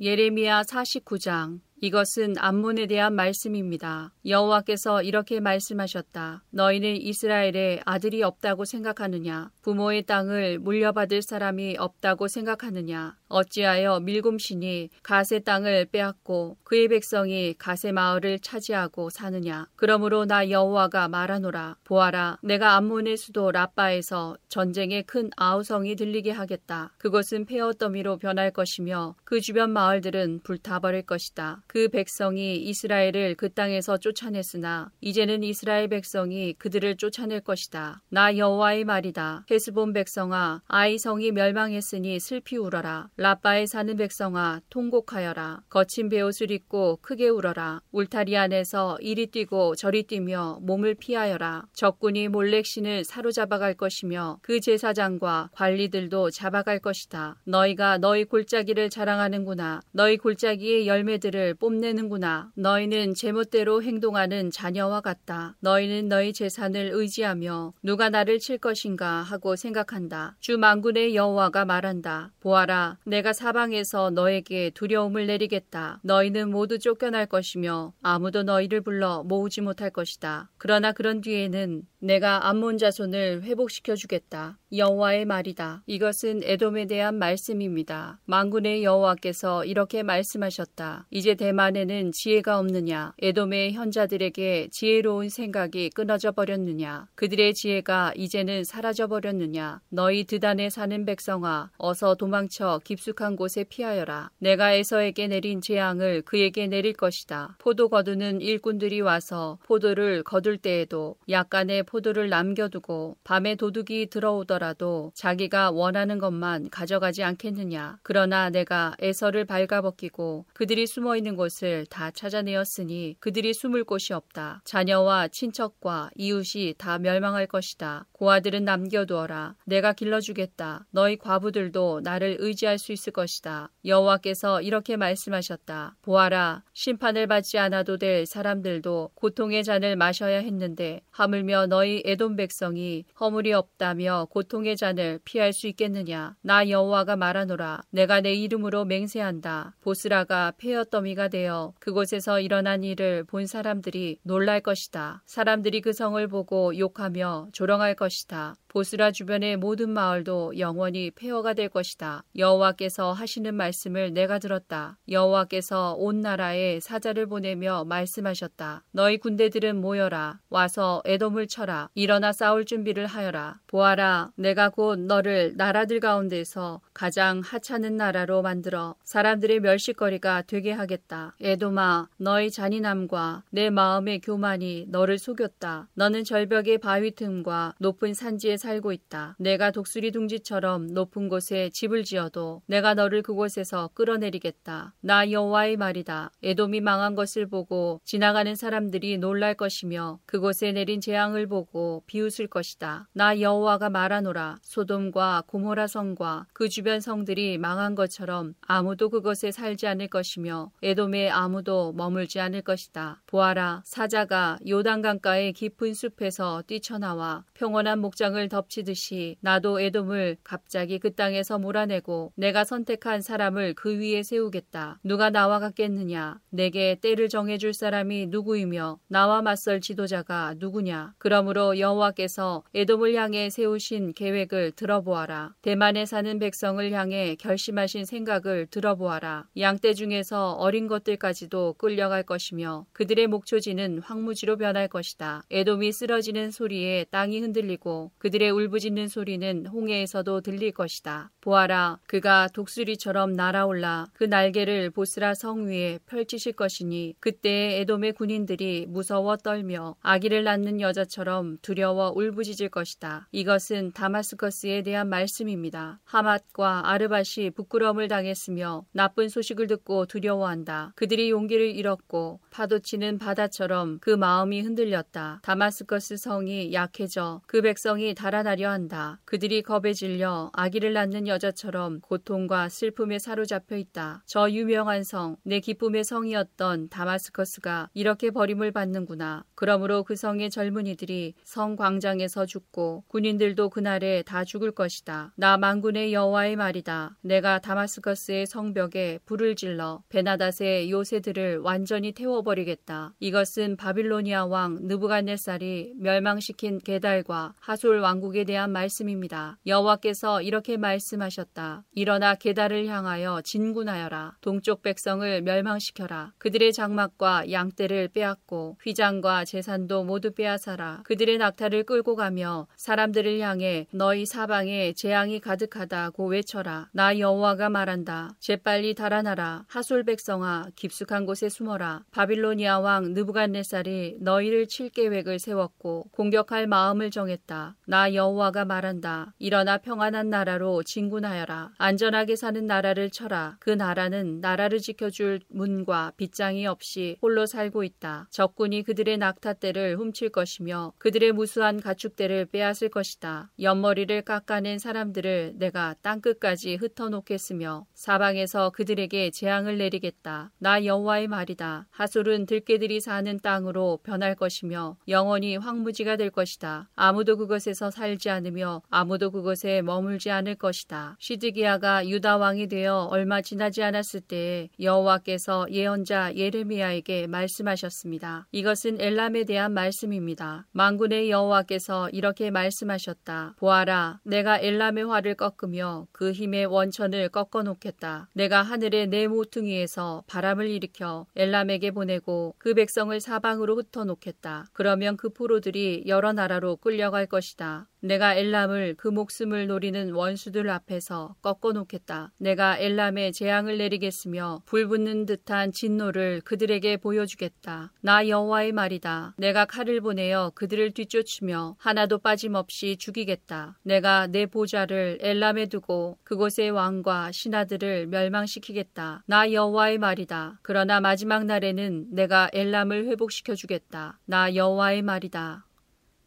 예레미야 49장 이것은 암몬에 대한 말씀입니다. 여호와께서 이렇게 말씀하셨다. 너희는 이스라엘에 아들이 없다고 생각하느냐? 부모의 땅을 물려받을 사람이 없다고 생각하느냐? 어찌하여 밀곰신이 가세 땅을 빼앗고 그의 백성이 가세 마을을 차지하고 사느냐? 그러므로 나 여호와가 말하노라. 보아라, 내가 암몬의 수도 라빠에서 전쟁의 큰 아우성이 들리게 하겠다. 그것은 폐허 더미로 변할 것이며 그 주변 마을들은 불타버릴 것이다. 그 백성이 이스라엘을 그 땅에서 쫓아냈으나 이제는 이스라엘 백성이 그들을 쫓아낼 것이다. 나 여호와의 말이다. 헤스본 백성아, 아이 성이 멸망했으니 슬피 울어라. 라빠에 사는 백성아, 통곡하여라. 거친 베옷을 입고 크게 울어라. 울타리 안에서 이리 뛰고 저리 뛰며 몸을 피하여라. 적군이 몰렉신을 사로잡아갈 것이며 그 제사장과 관리들도 잡아갈 것이다. 너희가 너희 골짜기를 자랑하는구나. 너희 골짜기의 열매들을 뽐내는구나. 너희는 제멋대로 행동하는 자녀와 같다. 너희는 너희 재산을 의지하며 누가 나를 칠 것인가 하고 생각한다. 주 만군의 여호와가 말한다. 보아라, 내가 사방에서 너에게 두려움을 내리겠다. 너희는 모두 쫓겨날 것이며 아무도 너희를 불러 모으지 못할 것이다. 그러나 그런 뒤에는 내가 암몬 자손을 회복시켜 주겠다. 여호와의 말이다. 이것은 에돔에 대한 말씀입니다. 만군의 여호와께서 이렇게 말씀하셨다. 이제 대만에는 지혜가 없느냐? 에돔의 현자들에게 지혜로운 생각이 끊어져 버렸느냐? 그들의 지혜가 이제는 사라져 버렸느냐? 너희 드단에 사는 백성아, 어서 도망쳐 깊 숙한 곳에 피하여라. 내가 에서에게 내린 재앙을 그에게 내릴 것이다. 포도 거두는 일꾼들이 와서 포도를 거둘 때에도 약간의 포도를 남겨두고 밤에 도둑이 들어오더라도 자기가 원하는 것만 가져가지 않겠느냐. 그러나 내가 에서를 발가벗기고 그들이 숨어 있는 곳을 다 찾아내었으니 그들이 숨을 곳이 없다. 자녀와 친척과 이웃이 다 멸망할 것이다. 고아들은 남겨두어라. 내가 길러주겠다. 너희 과부들도 나를 의지할 수 있을 것이다. 여호와께서 이렇게 말씀하셨다. 보아라. 심판을 받지 않아도 될 사람들도 고통의 잔을 마셔야 했는데 하물며 너희 에돔 백성이 허물이 없다며 고통의 잔을 피할 수 있겠느냐? 나 여호와가 말하노라. 내가 내 이름으로 맹세한다. 보스라가 폐허더미가 되어 그곳에서 일어난 일을 본 사람들이 놀랄 것이다. 사람들이 그 성을 보고 욕하며 조롱할 것이다. 보스라 주변의 모든 마을도 영원히 폐허가 될 것이다. 여호와께서 하시는 말씀을 내가 들었다. 여호와께서 온 나라에 사자를 보내며 말씀하셨다. 너희 군대들은 모여라. 와서 에돔을 쳐라. 일어나 싸울 준비를 하여라. 보아라. 내가 곧 너를 나라들 가운데서 가장 하찮은 나라로 만들어 사람들의 멸시거리가 되게 하겠다. 에돔아, 너희 잔인함과 내 마음의 교만이 너를 속였다. 너는 절벽의 바위 틈과 높은 산지에 살고 있다. 내가 독수리 둥지처럼 높은 곳에 집을 지어도 내가 너를 그곳에서 끌어내리겠다. 나 여호와의 말이다. 에돔이 망한 것을 보고 지나가는 사람들이 놀랄 것이며 그곳에 내린 재앙을 보고 비웃을 것이다. 나 여호와가 말하노라. 소돔과 고모라 성과 그 주변 성들이 망한 것처럼 아무도 그것에 살지 않을 것이며 에돔에 아무도 머물지 않을 것이다. 보아라 사자가 요단강가의 깊은 숲에서 뛰쳐나와 평온한 목장을 덮치듯이 나도 에돔을 갑자기 그 땅에서 몰아내고 내가 선택한 사람을 그 위에 세우겠다. 누가 나와 같겠느냐? 내게 때를 정해줄 사람이 누구이며 나와 맞설 지도자가 누구냐? 그러므로 여호와께서 에돔을 향해 세우신 계획을 들어보아라. 대만에 사는 백성을 향해 결심하신 생각을 들어보아라. 양떼 중에서 어린 것들까지도 끌려갈 것이며 그들의 목초지는 황무지로 변할 것이다. 에돔이 쓰러지는 소리에 땅이 흔들리고 그들의 울부짖는 소리는 홍해에서도 들릴 것이다. 보아라, 그가 독수리처럼 날아올라 그 날개를 보스라 성 위에 펼치실 것이니 그때 에돔의 군인들이 무서워 떨며 아기를 낳는 여자처럼 두려워 울부짖을 것이다. 이것은 다마스커스에 대한 말씀입니다. 하맛과 아르밧이 부끄러움을 당했으며 나쁜 소식을 듣고 두려워한다. 그들이 용기를 잃었고 파도치는 바다처럼 그 마음이 흔들렸다. 다마스커스 성이 약해져 그 백성이 달아나려 한다. 그들이 겁에 질려 아기를 낳는 여자처럼 고통과 슬픔에 사로잡혀 있다. 저 유명한 성, 내 기쁨의 성이었던 다마스커스가 이렇게 버림을 받는구나. 그러므로 그 성의 젊은이들이 성 광장에서 죽고 군인들도 그날에 다 죽을 것이다. 나 만군의 여호와의 말이다. 내가 다마스커스의 성벽에 불을 질러 베나닷의 요새들을 완전히 태워버리겠다. 이것은 바빌로니아 왕 느부갓네살이 멸망시킨 게달과 하솔 왕 국에 대한 말씀입니다. 여호와께서 이렇게 말씀하셨다. 일어나 게달을 향하여 진군하여라. 동쪽 백성을 멸망시켜라. 그들의 장막과 양떼를 빼앗고 휘장과 재산도 모두 빼앗아라. 그들의 낙타를 끌고 가며 사람들을 향해 너희 사방에 재앙이 가득하다고 외쳐라. 나 여호와가 말한다. 재빨리 달아나라. 하솔 백성아 깊숙한 곳에 숨어라. 바빌로니아 왕 느부갓네살이 너희를 칠 계획을 세웠고 공격할 마음을 정했다. 나 여호와가 말한다. 일어나 평안한 나라로 진군하여라. 안전하게 사는 나라를 쳐라. 그 나라는 나라를 지켜줄 문과 빗장이 없이 홀로 살고 있다. 적군이 그들의 낙타떼를 훔칠 것이며 그들의 무수한 가축대를 빼앗을 것이다. 옆머리를 깎아낸 사람들을 내가 땅끝까지 흩어놓겠으며 사방에서 그들에게 재앙을 내리겠다. 나 여호와의 말이다. 하솔은 들깨들이 사는 땅으로 변할 것이며 영원히 황무지가 될 것이다. 아무도 그것에서 살지 않으며 아무도 그것에 머물지 않을 것이다. 시드기야가 유다 왕이 되어 얼마 지나지 않았을 때에 여호와께서 예언자 예레미야에게 말씀하셨습니다. 이것은 엘람에 대한 말씀입니다. 만군의 여호와께서 이렇게 말씀하셨다. 보아라, 내가 엘람의 활을 꺾으며 그 힘의 원천을 꺾어 놓겠다. 내가 하늘의 내 모퉁이에서 바람을 일으켜 엘람에게 보내고 그 백성을 사방으로 흩어 놓겠다. 그러면 그 포로들이 여러 나라로 끌려갈 것이다. 내가 엘람을 그 목숨을 노리는 원수들 앞에서 꺾어 놓겠다. 내가 엘람에 재앙을 내리겠으며 불붙는 듯한 진노를 그들에게 보여주겠다. 나 여호와의 말이다. 내가 칼을 보내어 그들을 뒤쫓으며 하나도 빠짐없이 죽이겠다. 내가 내 보좌를 엘람에 두고 그곳의 왕과 신하들을 멸망시키겠다. 나 여호와의 말이다. 그러나 마지막 날에는 내가 엘람을 회복시켜 주겠다. 나 여호와의 말이다.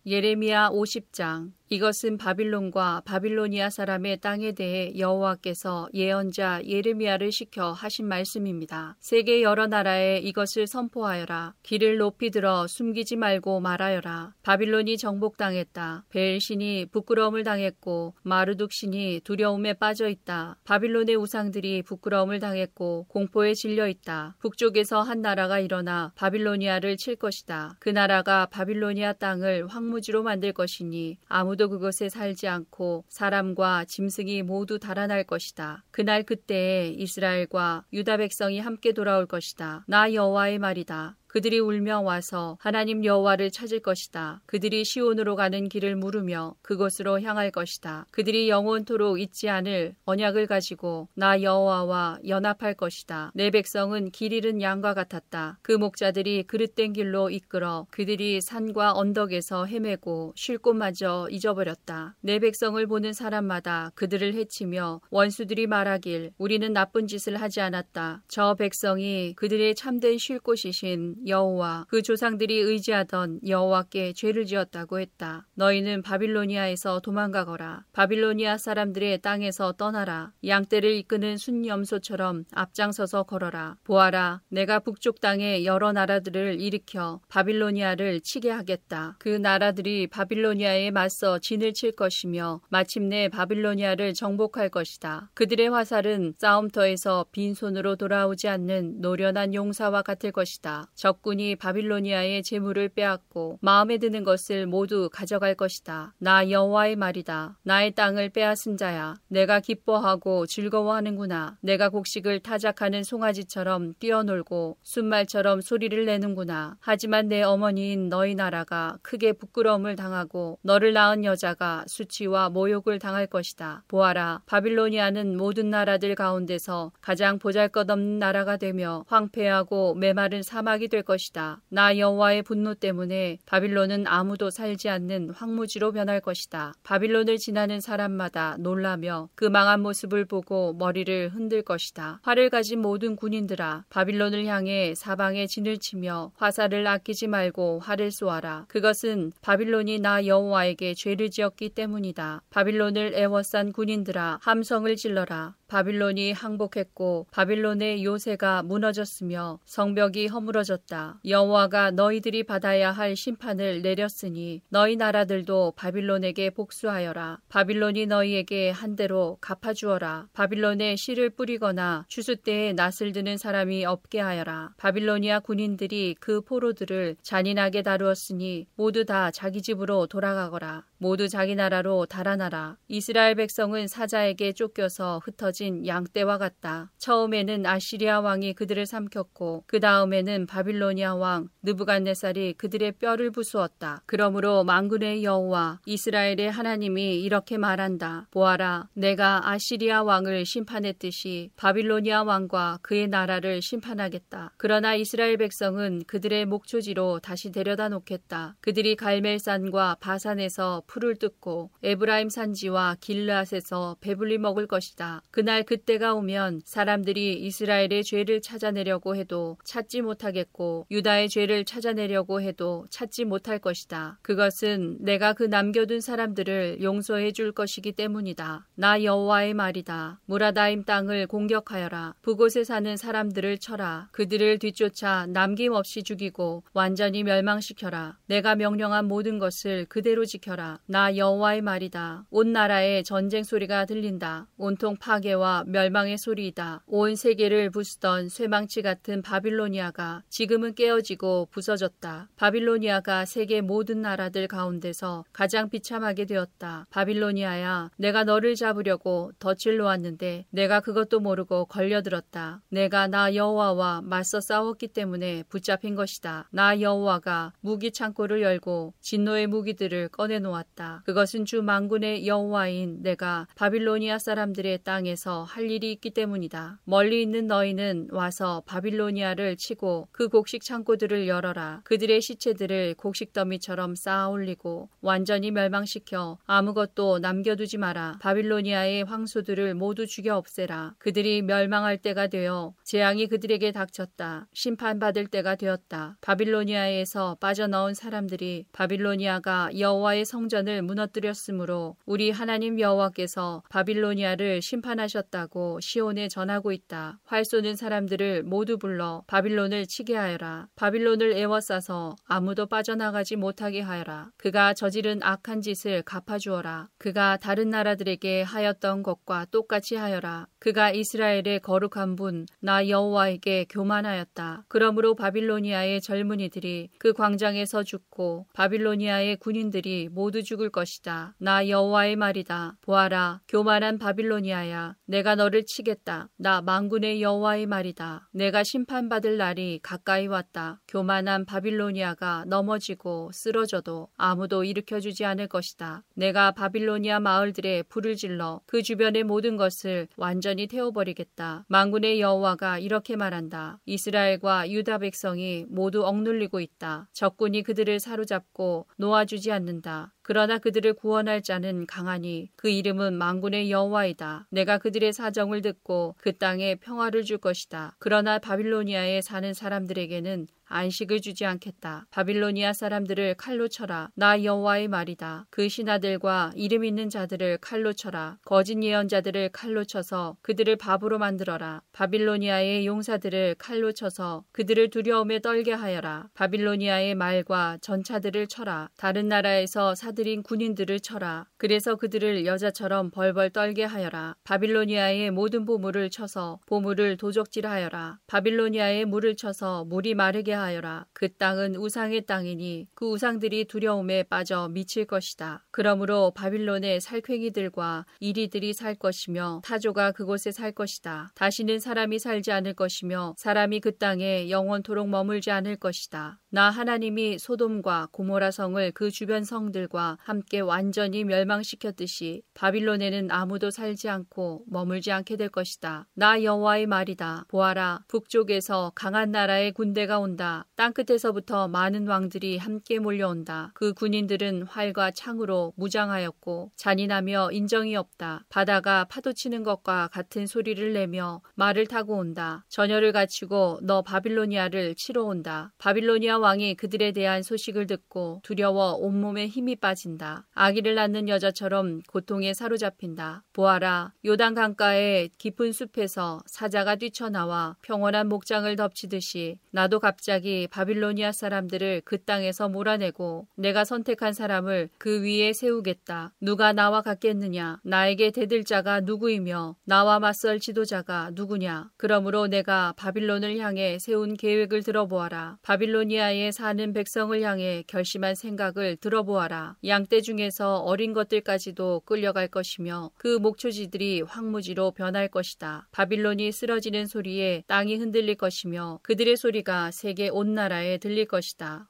예레미야 50장 이것은 바빌론과 바빌로니아 사람의 땅에 대해 여호와께서 예언자 예레미야를 시켜 하신 말씀입니다. 세계 여러 나라에 이것을 선포하여라. 길을 높이 들어 숨기지 말고 말하여라. 바빌론이 정복당했다. 벨신이 부끄러움을 당했고 마르둑신이 두려움에 빠져 있다. 바빌론의 우상들이 부끄러움을 당했고 공포에 질려 있다. 북쪽에서 한 나라가 일어나 바빌로니아를 칠 것이다. 그 나라가 바빌로니아 땅을 황무지로 만들 것이니 아무도 아무도 그것에 살지 않고 사람과 짐승이 모두 달아날 것이다. 그날 그때에 이스라엘과 유다 백성이 함께 돌아올 것이다. 나 여호와의 말이다. 그들이 울며 와서 하나님 여호와를 찾을 것이다. 그들이 시온으로 가는 길을 물으며 그곳으로 향할 것이다. 그들이 영원토록 잊지 않을 언약을 가지고 나 여호와와 연합할 것이다. 내 백성은 길 잃은 양과 같았다. 그 목자들이 그릇된 길로 이끌어 그들이 산과 언덕에서 헤매고 쉴 곳마저 잊어버렸다. 내 백성을 보는 사람마다 그들을 해치며 원수들이 말하길 우리는 나쁜 짓을 하지 않았다. 저 백성이 그들의 참된 쉴 곳이신 여호와 그 조상들이 의지하던 여호와께 죄를 지었다고 했다. 너희는 바빌로니아에서 도망가거라. 바빌로니아 사람들의 땅에서 떠나라. 양떼를 이끄는 순염소처럼 앞장서서 걸어라. 보아라. 내가 북쪽 땅에 여러 나라들을 일으켜 바빌로니아를 치게 하겠다. 그 나라들이 바빌로니아에 맞서 진을 칠 것이며 마침내 바빌로니아를 정복할 것이다. 그들의 화살은 싸움터에서 빈손으로 돌아오지 않는 노련한 용사와 같을 것이다. 적 군이 바빌로니아의 재물을 빼앗고 마음에 드는 것을 모두 가져갈 것이다. 나 여호와의 말이다. 나의 땅을 빼앗은 자야. 내가 기뻐하고 즐거워하는구나. 내가 곡식을 타작하는 송아지처럼 뛰어놀고 순말처럼 소리를 내는구나. 하지만 내 어머니인 너희 나라가 크게 부끄러움을 당하고 너를 낳은 여자가 수치와 모욕을 당할 것이다. 보아라. 바빌로니아는 모든 나라들 가운데서 가장 보잘것없는 나라가 되며 황폐하고 메마른 사막이 될 것이다. 나 여호와의 분노 때문에 바빌론은 아무도 살지 않는 황무지로 변할 것이다. 바빌론을 지나는 사람마다 놀라며 그 망한 모습을 보고 머리를 흔들 것이다. 활을 가진 모든 군인들아 바빌론을 향해 사방에 진을 치며 화살을 아끼지 말고 활을 쏘아라. 그것은 바빌론이 나 여호와에게 죄를 지었기 때문이다. 바빌론을 애워싼 군인들아 함성을 질러라. 바빌론이 항복했고 바빌론의 요새가 무너졌으며 성벽이 허물어졌다. 여호와가 너희들이 받아야 할 심판을 내렸으니 너희 나라들도 바빌론에게 복수하여라. 바빌론이 너희에게 한 대로 갚아주어라. 바빌론에 씨를 뿌리거나 추수 때에 낫을 드는 사람이 없게 하여라. 바빌로니아 군인들이 그 포로들을 잔인하게 다루었으니 모두 다 자기 집으로 돌아가거라. 모두 자기 나라로 달아나라. 이스라엘 백성은 사자에게 쫓겨서 흩어진 양떼와 같다. 처음에는 아시리아 왕이 그들을 삼켰고 그 다음에는 바빌로니아 왕 느부갓네살이 그들의 뼈를 부수었다. 그러므로 만군의 여호와 이스라엘의 하나님이 이렇게 말한다. 보아라, 내가 아시리아 왕을 심판했듯이 바빌로니아 왕과 그의 나라를 심판하겠다. 그러나 이스라엘 백성은 그들의 목초지로 다시 데려다 놓겠다. 그들이 갈멜산과 바산에서 풀을 뜯고 에브라임 산지와 길르앗에서 배불리 먹을 것이다. 그날 그때가 오면 사람들이 이스라엘의 죄를 찾아내려고 해도 찾지 못하겠고 유다의 죄를 찾아내려고 해도 찾지 못할 것이다. 그것은 내가 그 남겨둔 사람들을 용서해 줄 것이기 때문이다. 나 여호와의 말이다. 무라다임 땅을 공격하여라. 그곳에 사는 사람들을 쳐라. 그들을 뒤쫓아 남김없이 죽이고 완전히 멸망시켜라. 내가 명령한 모든 것을 그대로 지켜라. 나 여호와의 말이다. 온 나라에 전쟁 소리가 들린다. 온통 파괴와 멸망의 소리이다. 온 세계를 부수던 쇠망치 같은 바빌로니아가 지금은 깨어지고 부서졌다. 바빌로니아가 세계 모든 나라들 가운데서 가장 비참하게 되었다. 바빌로니아야, 내가 너를 잡으려고 덫을 놓았는데 내가 그것도 모르고 걸려들었다. 내가 나 여호와와 맞서 싸웠기 때문에 붙잡힌 것이다. 나 여호와가 무기 창고를 열고 진노의 무기들을 꺼내 놓았다. 있다. 그것은 주 망군의 여호와인 내가 바빌로니아 사람들의 땅에서 할 일이 있기 때문이다. 멀리 있는 너희는 와서 바빌로니아를 치고 그 곡식 창고들을 열어라. 그들의 시체들을 곡식 더미처럼 쌓아 올리고 완전히 멸망시켜 아무것도 남겨두지 마라. 바빌로니아의 황소들을 모두 죽여 없애라. 그들이 멸망할 때가 되어 재앙이 그들에게 닥쳤다. 심판받을 때가 되었다. 바빌로니아에서 빠져나온 사람들이 바빌로니아가 여호와의 성전 성전을 무너뜨렸으므로 우리 하나님 여호와께서 바빌로니아를 심판하셨다고 시온에 전하고 있다. 활 쏘는 사람들을 모두 불러 바빌론을 치게 하여라. 바빌론을 애워싸서 아무도 빠져나가지 못하게 하여라. 그가 저지른 악한 짓을 갚아주어라. 그가 다른 나라들에게 하였던 것과 똑같이 하여라. 그가 이스라엘의 거룩한 분 나 여호와에게 교만하였다. 그러므로 바빌로니아의 젊은이들이 그 광장에서 죽고 바빌로니아의 군인들이 모두 죽을 것이다. 나 여호와의 말이다. 보아라, 교만한 바빌로니아야. 내가 너를 치겠다. 나 망군의 여호와의 말이다. 내가 심판받을 날이 가까이 왔다. 교만한 바빌로니아가 넘어지고 쓰러져도 아무도 일으켜 주지 않을 것이다. 내가 바빌로니아 마을들에 불을 질러 그 주변의 모든 것을 완전히 태워버리겠다. 망군의 여호와가 이렇게 말한다. 이스라엘과 유다 백성이 모두 억눌리고 있다. 적군이 그들을 사로잡고 놓아주지 않는다. 그러나 그들을 구원할 자는 강하니 그 이름은 망군의 여호와이다. 내가 그들의 사정을 듣고 그 땅에 평화를 줄 것이다. 그러나 바빌로니아에 사는 사람들에게는 안식을 주지 않겠다. 바빌로니아 사람들을 칼로 쳐라. 나 여호와의 말이다. 그 신하들과 이름 있는 자들을 칼로 쳐라. 거짓 예언자들을 칼로 쳐서 그들을 밥으로 만들어라. 바빌로니아의 용사들을 칼로 쳐서 그들을 두려움에 떨게 하여라. 바빌로니아의 말과 전차들을 쳐라. 다른 나라에서 사들인 군인들을 쳐라. 그래서 그들을 여자처럼 벌벌 떨게 하여라. 바빌로니아의 모든 보물을 쳐서 보물을 도적질하여라. 바빌로니아의 물을 쳐서 물이 마르게 하 여라. 그 땅은 우상의 땅이니 그 우상들이 두려움에 빠져 미칠 것이다. 그러므로 바빌론의 살쾡이들과 이리들이 살 것이며 타조가 그곳에 살 것이다. 다시는 사람이 살지 않을 것이며 사람이 그 땅에 영원토록 머물지 않을 것이다. 나 하나님이 소돔과 고모라 성을 그 주변 성들과 함께 완전히 멸망시켰듯이 바빌론에는 아무도 살지 않고 머물지 않게 될 것이다. 나 여호와의 말이다. 보아라 북쪽에서 강한 나라의 군대가 온다. 땅끝에서부터 많은 왕들이 함께 몰려온다. 그 군인들은 활과 창으로 무장하였고 잔인하며 인정이 없다. 바다가 파도치는 것과 같은 소리를 내며 말을 타고 온다. 전열을 갖추고 너 바빌로니아를 치러 온다. 바빌로니아 왕이 그들에 대한 소식을 듣고 두려워 온몸에 힘이 빠진다. 아기를 낳는 여자처럼 고통에 사로잡힌다. 보아라, 요단 강가의 깊은 숲에서 사자가 뛰쳐나와 평온한 목장을 덮치듯이 나도 갑자기 바빌로니아 사람들을 그 땅에서 몰아내고 내가 선택한 사람을 그 위에 세우겠다. 누가 나와 같겠느냐? 나에게 대들 자가 누구이며 나와 맞설 지도자가 누구냐? 그러므로 내가 바빌론을 향해 세운 계획을 들어보아라. 바빌로니아 나라에 사는 백성을 향해 결심한 생각을 들어보아라. 양떼 중에서 어린 것들까지도 끌려갈 것이며 그 목초지들이 황무지로 변할 것이다. 바빌론이 쓰러지는 소리에 땅이 흔들릴 것이며 그들의 소리가 세계 온 나라에 들릴 것이다.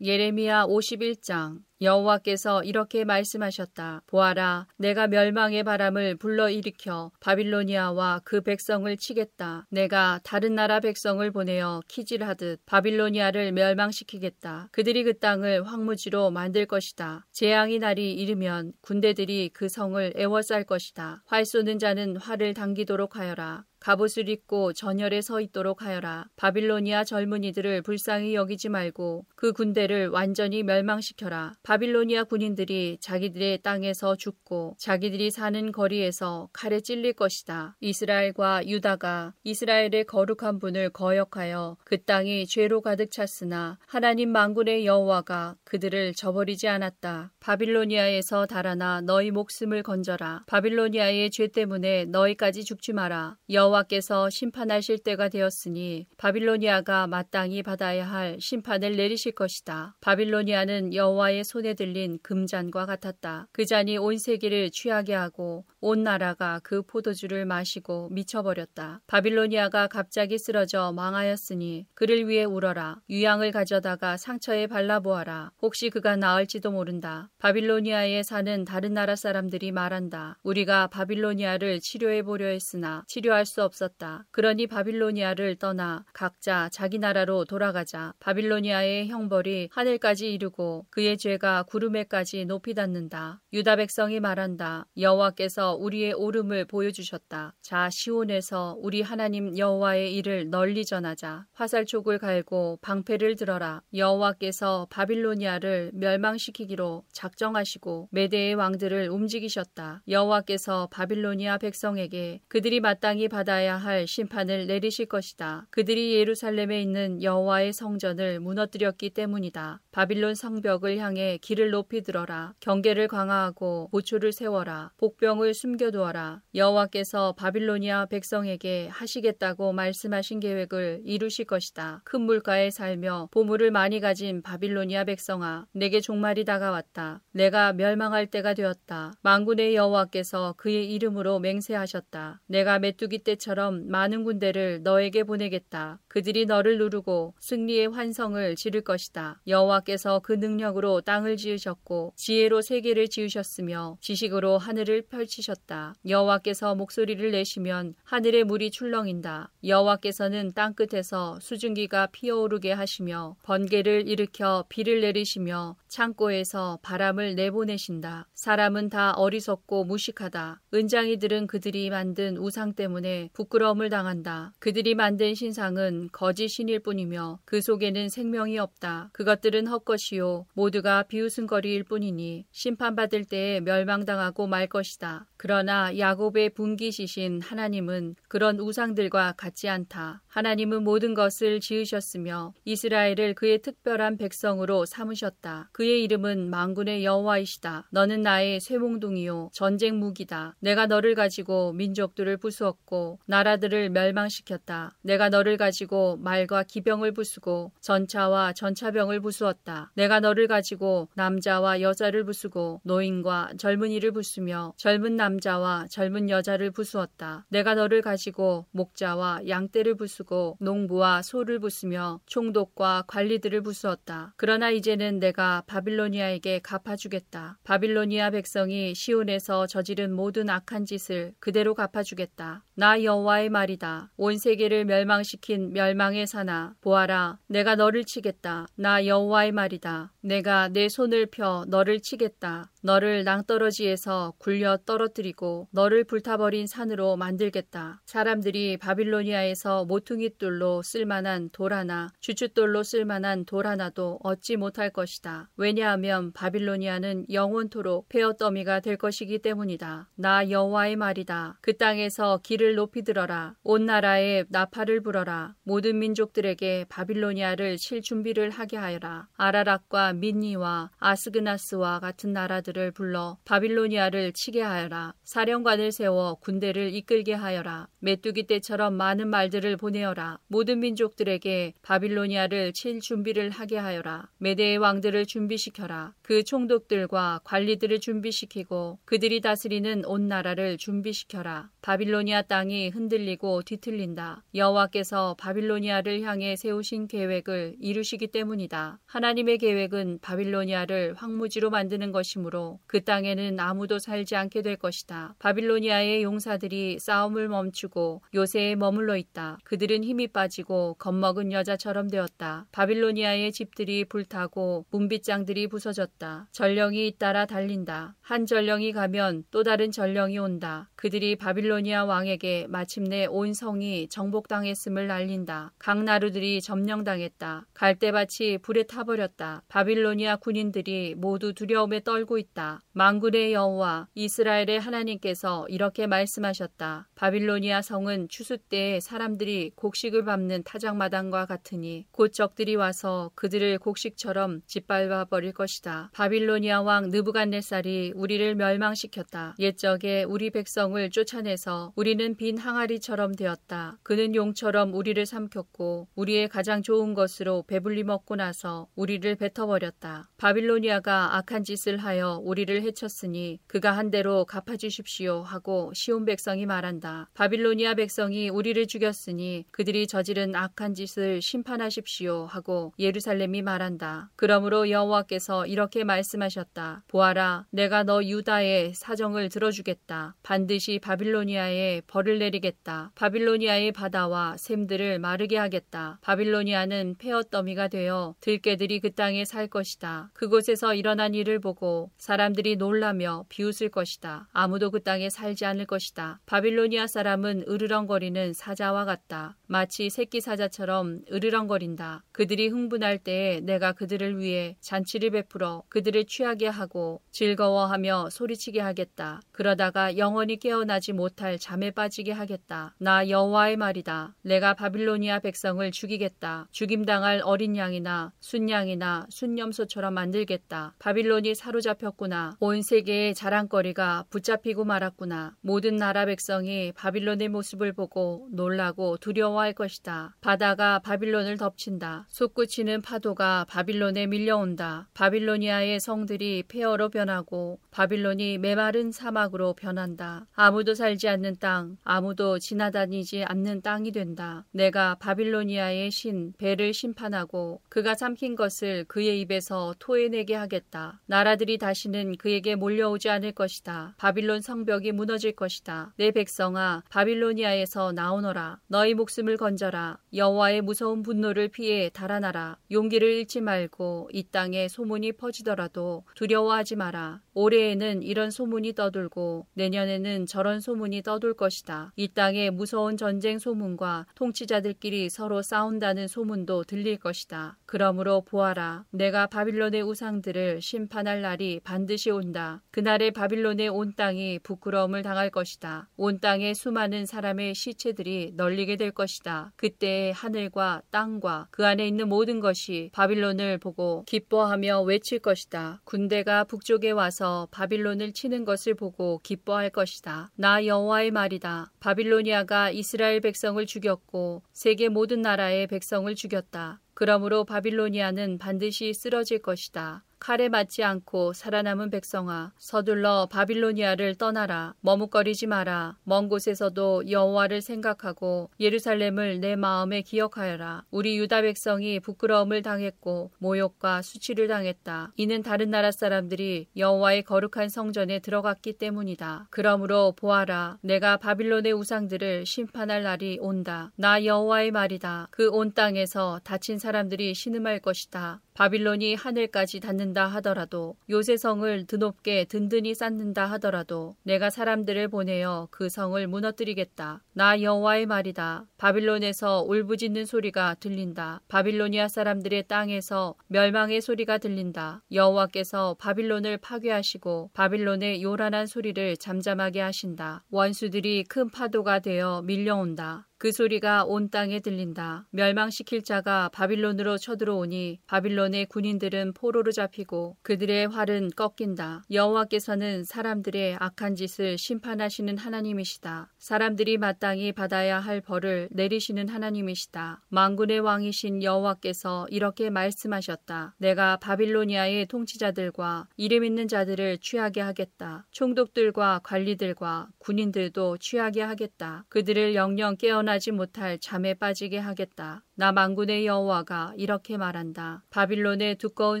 예레미야 51장 여호와께서 이렇게 말씀하셨다. 보아라, 내가 멸망의 바람을 불러일으켜 바빌로니아와 그 백성을 치겠다. 내가 다른 나라 백성을 보내어 키질하듯 바빌로니아를 멸망시키겠다. 그들이 그 땅을 황무지로 만들 것이다. 재앙이 날이 이르면 군대들이 그 성을 애워쌀 것이다. 활 쏘는 자는 활을 당기도록 하여라. 갑옷을 입고 전열에 서 있도록 하여라. 바빌로니아 젊은이들을 불쌍히 여기지 말고 그 군대를 완전히 멸망시켜라. 바빌로니아 군인들이 자기들의 땅에서 죽고 자기들이 사는 거리에서 칼에 찔릴 것이다. 이스라엘과 유다가 이스라엘의 거룩한 분을 거역하여 그 땅이 죄로 가득 찼으나 하나님 망군의 여호와가 그들을 저버리지 않았다. 바빌로니아에서 달아나 너희 목숨을 건져라. 바빌로니아의 죄 때문에 너희까지 죽지 마라. 여호와께서 심판하실 때가 되었으니 바빌로니아가 마땅히 받아야 할 심판을 내리실 것이다. 바빌로니아는 여호와의 손에 들린 금잔과 같았다. 그 잔이 온 세계를 취하게 하고 온 나라가 그 포도주를 마시고 미쳐버렸다. 바빌로니아가 갑자기 쓰러져 망하였으니 그를 위해 울어라. 유양을 가져다가 상처에 발라보아라. 혹시 그가 나을지도 모른다. 바빌로니아에 사는 다른 나라 사람들이 말한다. 우리가 바빌로니아를 치료해 보려 했으나 치료할 수 없었다. 그러니 바빌로니아를 떠나 각자 자기 나라로 돌아가자. 바빌로니아의 형벌이 하늘까지 이르고 그의 죄가 구름에까지 높이 닿는다. 유다 백성이 말한다. 여호와께서 우리의 오름을 보여주셨다. 자 시온에서 우리 하나님 여호와의 일을 널리 전하자. 화살촉을 갈고 방패를 들어라. 여호와께서 바빌로니아를 멸망시키기로 작정하시고 메대의 왕들을 움직이셨다. 여호와께서 바빌로니아 백성에게 그들이 마땅히 받아야 할 심판을 내리실 것이다. 그들이 예루살렘에 있는 여호와의 성전을 무너뜨렸기 때문이다. 바빌론 성벽을 향해 길을 높이 들어라. 경계를 강화하고 보초를 세워라. 복병을 숨겨두어라. 여호와께서 바빌로니아 백성에게 하시겠다고 말씀하신 계획을 이루실 것이다. 큰 물가에 살며 보물을 많이 가진 바빌로니아 백성아, 내게 종말이 다가왔다. 내가 멸망할 때가 되었다. 망군의 여호와께서 그의 이름으로 맹세하셨다. 내가 메뚜기 때처럼 많은 군대를 너에게 보내겠다. 그들이 너를 누르고 승리의 환성을 지를 것이다. 여호와께서 그 능력으로 땅을 땅을 지으셨고 지혜로 세계를 지으셨으며 지식으로 하늘을 펼치셨다. 여호와께서 목소리를 내시면 하늘의 물이 출렁인다. 여호와께서는 땅 끝에서 수증기가 피어오르게 하시며 번개를 일으켜 비를 내리시며 창고에서 바람을 내보내신다. 사람은 다 어리석고 무식하다. 은장이들은 그들이 만든 우상 때문에 부끄러움을 당한다. 그들이 만든 신상은 거짓 신일 뿐이며 그 속에는 생명이 없다. 그것들은 헛것이요 모두가 비웃음거리일 뿐이니 심판받을 때에 멸망당하고 말 것이다. 그러나 야곱의 분기시신 하나님은 그런 우상들과 같지 않다. 하나님은 모든 것을 지으셨으며 이스라엘을 그의 특별한 백성으로 삼으셨다. 그의 이름은 망군의 여호와이시다. 너는 나의 쇠몽둥이요 전쟁 무기다. 내가 너를 가지고 민족들을 부수었고 나라들을 멸망시켰다. 내가 너를 가지고 말과 기병을 부수고 전차와 전차병을 부수었다. 내가 너를 가지고 남자와 여자를 부수고 노인과 젊은이를 부수며 젊은 남자와 젊은 여자를 부수었다. 내가 너를 가지고 목자와 양떼를 부수고 농부와 소를 부수며 총독과 관리들을 부수었다. 그러나 이제는 내가 바빌로니아에게 갚아주겠다. 바빌로니아 백성이 시온에서 저지른 모든 악한 짓을 그대로 갚아주겠다. 나 여호와의 말이다. 온 세계를 멸망시킨 멸망의 사나 보아라 내가 너를 치겠다. 나 여호와의 말이다. 내가 내 손을 펴 너를 치겠다. 너를 낭떠러지에서 굴려 떨어뜨리고 너를 불타버린 산으로 만들겠다. 사람들이 바빌로니아에서 모퉁이 돌로 쓸만한 돌 하나, 주춧돌로 쓸만한 돌 하나도 얻지 못할 것이다. 왜냐하면 바빌로니아는 영원토록 폐어더미가 될 것이기 때문이다. 나 여호와의 말이다. 그 땅에서 길을 높이 들어라. 온 나라에 나팔을 불어라. 모든 민족들에게 바빌로니아를 칠 준비를 하게 하여라. 아라락과 민니와 아스그나스와 같은 나라들 사람들을 불러 바빌로니아를 치게 하여라. 사령관을 세워 군대를 이끌게 하여라. 메뚜기 때처럼 많은 말들을 보내어라. 모든 민족들에게 바빌로니아를 칠 준비를 하게 하여라. 메대의 왕들을 준비시켜라. 그 총독들과 관리들을 준비시키고 그들이 다스리는 온 나라를 준비시켜라. 바빌로니아 땅이 흔들리고 뒤틀린다. 여호와께서 바빌로니아를 향해 세우신 계획을 이루시기 때문이다. 하나님의 계획은 바빌로니아를 황무지로 만드는 것이므로 그 땅에는 아무도 살지 않게 될 것이다. 바빌로니아의 용사들이 싸움을 멈추고 요새에 머물러 있다. 그들은 힘이 빠지고 겁먹은 여자처럼 되었다. 바빌로니아의 집들이 불타고 문빗장들이 부서졌다. 전령이 잇따라 달린다. 한 전령이 가면 또 다른 전령이 온다. 그들이 바빌로니아 왕에게 마침내 온 성이 정복당했음을 알린다. 각 나루들이 점령당했다. 갈대밭이 불에 타버렸다. 바빌로니아 군인들이 모두 두려움에 떨고. 있다. 망군의 여호와 이스라엘의 하나님께서 이렇게 말씀하셨다. 바빌로니아 성은 추수 때에 사람들이 곡식을 밟는 타작마당과 같으니 곧 적들이 와서 그들을 곡식처럼 짓밟아 버릴 것이다. 바빌로니아 왕 느부갓네살이 우리를 멸망시켰다. 옛적에 우리 백성을 쫓아내서 우리는 빈 항아리처럼 되었다. 그는 용처럼 우리를 삼켰고 우리의 가장 좋은 것으로 배불리 먹고 나서 우리를 뱉어버렸다. 바빌로니아가 악한 짓을 하여 우리를 해쳤으니 그가 한 대로 갚아주십시오 하고 시온 백성이 말한다. 바빌로 니아 백성이 우리를 죽였으니 그들이 저지른 악한 짓을 심판하십시오 하고 예루살렘이 말한다. 그러므로 여호와께서 이렇게 말씀하셨다. 보아라, 내가 너 유다의 사정을 들어주겠다. 반드시 바빌로니아에 벌을 내리겠다. 바빌로니아의 바다와 샘들을 마르게 하겠다. 바빌로니아는 폐어더미가 되어 들개들이 그 땅에 살 것이다. 그곳에서 일어난 일을 보고 사람들이 놀라며 비웃을 것이다. 아무도 그 땅에 살지 않을 것이다. 바빌로니아 사람은 으르렁거리는 사자와 같다. 마치 새끼 사자처럼 으르렁거린다. 그들이 흥분할 때에 내가 그들을 위해 잔치를 베풀어 그들을 취하게 하고 즐거워하며 소리치게 하겠다. 그러다가 영원히 깨어나지 못할 잠에 빠지게 하겠다. 나 여호와의 말이다. 내가 바빌로니아 백성을 죽이겠다. 죽임당할 어린 양이나 순양이나 순념소처럼 만들겠다. 바빌론이 사로잡혔고 말았구나. 온 세계의 자랑거리가 붙잡히고 말았구나. 모든 나라 백성이 바빌론의 바빌론의 모습을 보고 놀라고 두려워할 것이다. 바다가 바빌론을 덮친다. 솟구치는 파도가 바빌론에 밀려온다. 바빌로니아의 성들이 폐허로 변하고 바빌론이 메마른 사막으로 변한다. 아무도 살지 않는 땅, 아무도 지나다니지 않는 땅이 된다. 내가 바빌로니아의 신 배를 심판하고 그가 삼킨 것을 그의 입에서 토해내게 하겠다. 나라들이 다시는 그에게 몰려오지 않을 것이다. 바빌론 성벽이 무너질 것이다. 내 백성아 바빌 로니아에서 나오너라. 너희 목숨을 건져라. 여호와의 무서운 분노를 피해 달아나라. 용기를 잃지 말고 이 땅에 소문이 퍼지더라도 두려워하지 마라. 올해에는 이런 소문이 떠돌고 내년에는 저런 소문이 떠돌 것이다. 이 땅에 무서운 전쟁 소문과 통치자들끼리 서로 싸운다는 소문도 들릴 것이다. 그러므로 보아라. 내가 바빌론의 우상들을 심판할 날이 반드시 온다. 그날에 바빌론의 온 땅이 부끄러움을 당할 것이다. 온 땅에 수많은 사람의 시체들이 널리게 될 것이다. 그때 하늘과 땅과 그 안에 있는 모든 것이 바빌론을 보고 기뻐하며 외칠 것이다. 군대가 북쪽에 와서 바빌론을 치는 것을 보고 기뻐할 것이다. 나 여호와의 말이다. 바빌로니아가 이스라엘 백성을 죽였고 세계 모든 나라의 백성을 죽였다. 그러므로 바빌로니아는 반드시 쓰러질 것이다. 칼에 맞지 않고 살아남은 백성아 서둘러 바빌로니아를 떠나라. 머뭇거리지 마라. 먼 곳에서도 여호와를 생각하고 예루살렘을 내 마음에 기억하여라. 우리 유다 백성이 부끄러움을 당했고 모욕과 수치를 당했다. 이는 다른 나라 사람들이 여호와의 거룩한 성전에 들어갔기 때문이다. 그러므로 보아라. 내가 바빌론의 우상들을 심판할 날이 온다. 나 여호와의 말이다. 그 온 땅에서 다친 사람들이 신음할 것이다 바빌론이 하늘까지 닿는다 하더라도 요새 성을 드높게 든든히 쌓는다 하더라도 내가 사람들을 보내어 그 성을 무너뜨리겠다. 나 여호와의 말이다. 바빌론에서 울부짖는 소리가 들린다. 바빌로니아 사람들의 땅에서 멸망의 소리가 들린다. 여호와께서 바빌론을 파괴하시고 바빌론의 요란한 소리를 잠잠하게 하신다. 원수들이 큰 파도가 되어 밀려온다. 그 소리가 온 땅에 들린다. 멸망시킬 자가 바빌론으로 쳐들어오니 바빌론의 군인들은 포로로 잡히고 그들의 활은 꺾인다. 여호와께서는 사람들의 악한 짓을 심판하시는 하나님이시다. 사람들이 마땅 히 받아야 할 벌을 내리시는 하나님이시다. 망군의 왕이신 여호와께서 이렇게 말씀하셨다. 내가 바빌로니아의 통치자들과 이름 있는 자들을 취하게 하겠다. 총독들과 관리들과 군인들도 취하게 하겠다. 그들을 영영 깨어나 일어나지 못할 잠에 빠지게 하겠다. 나 망군의 여호와가 이렇게 말한다. 바빌론의 두꺼운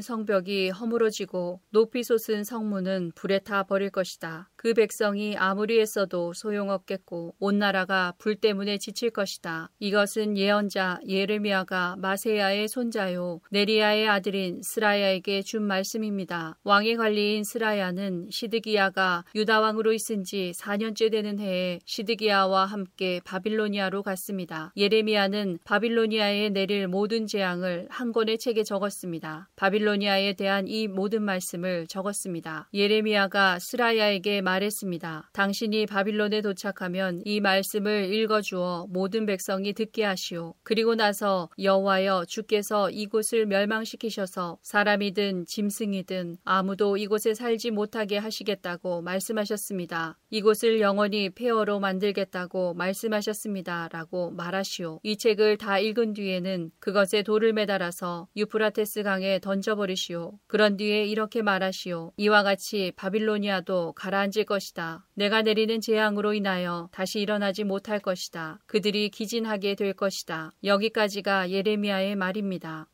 성벽이 허물어지고 높이 솟은 성문은 불에 타 버릴 것이다. 그 백성이 아무리 했어도 소용없겠고 온 나라가 불 때문에 지칠 것이다. 이것은 예언자 예르미야가 마세야의 손자요 네리야의 아들인 스라야에게 준 말씀입니다. 왕의 관리인 스라야는 시드기야가 유다 왕으로 있은 지 4년째 되는 해에 시드기야와 함께 바빌로니아로 갔습니다. 예레미야는 바빌로니아에 내릴 모든 재앙을 한 권의 책에 적었습니다. 바빌로니아에 대한 이 모든 말씀을 적었습니다. 예레미야가 스라야에게 말했습니다. 당신이 바빌론에 도착하면 이 말씀 을 읽어 주어 모든 백성이 듣게 하시오. 그리고 나서 여호와여 주께서 이곳을 멸망시키셔서 사람이든 짐승이든 아무도 이곳에 살지 못하게 하시겠다고 말씀하셨습니다. 이곳을 영원히 폐허로 만들겠다고 말씀하셨습니다. 라고 말하시오. 이 책을 다 읽은 뒤에는 그것에 돌을 매달아서 유프라테스 강에 던져버리시오. 그런 뒤에 이렇게 말하시오. 이와 같이 바빌로니아도 가라앉을 것이다. 내가 내리는 재앙으로 인하여 다시 일어나지 못할 것이다. 그들이 기진하게 될 것이다. 여기까지가 예레미야의 말입니다.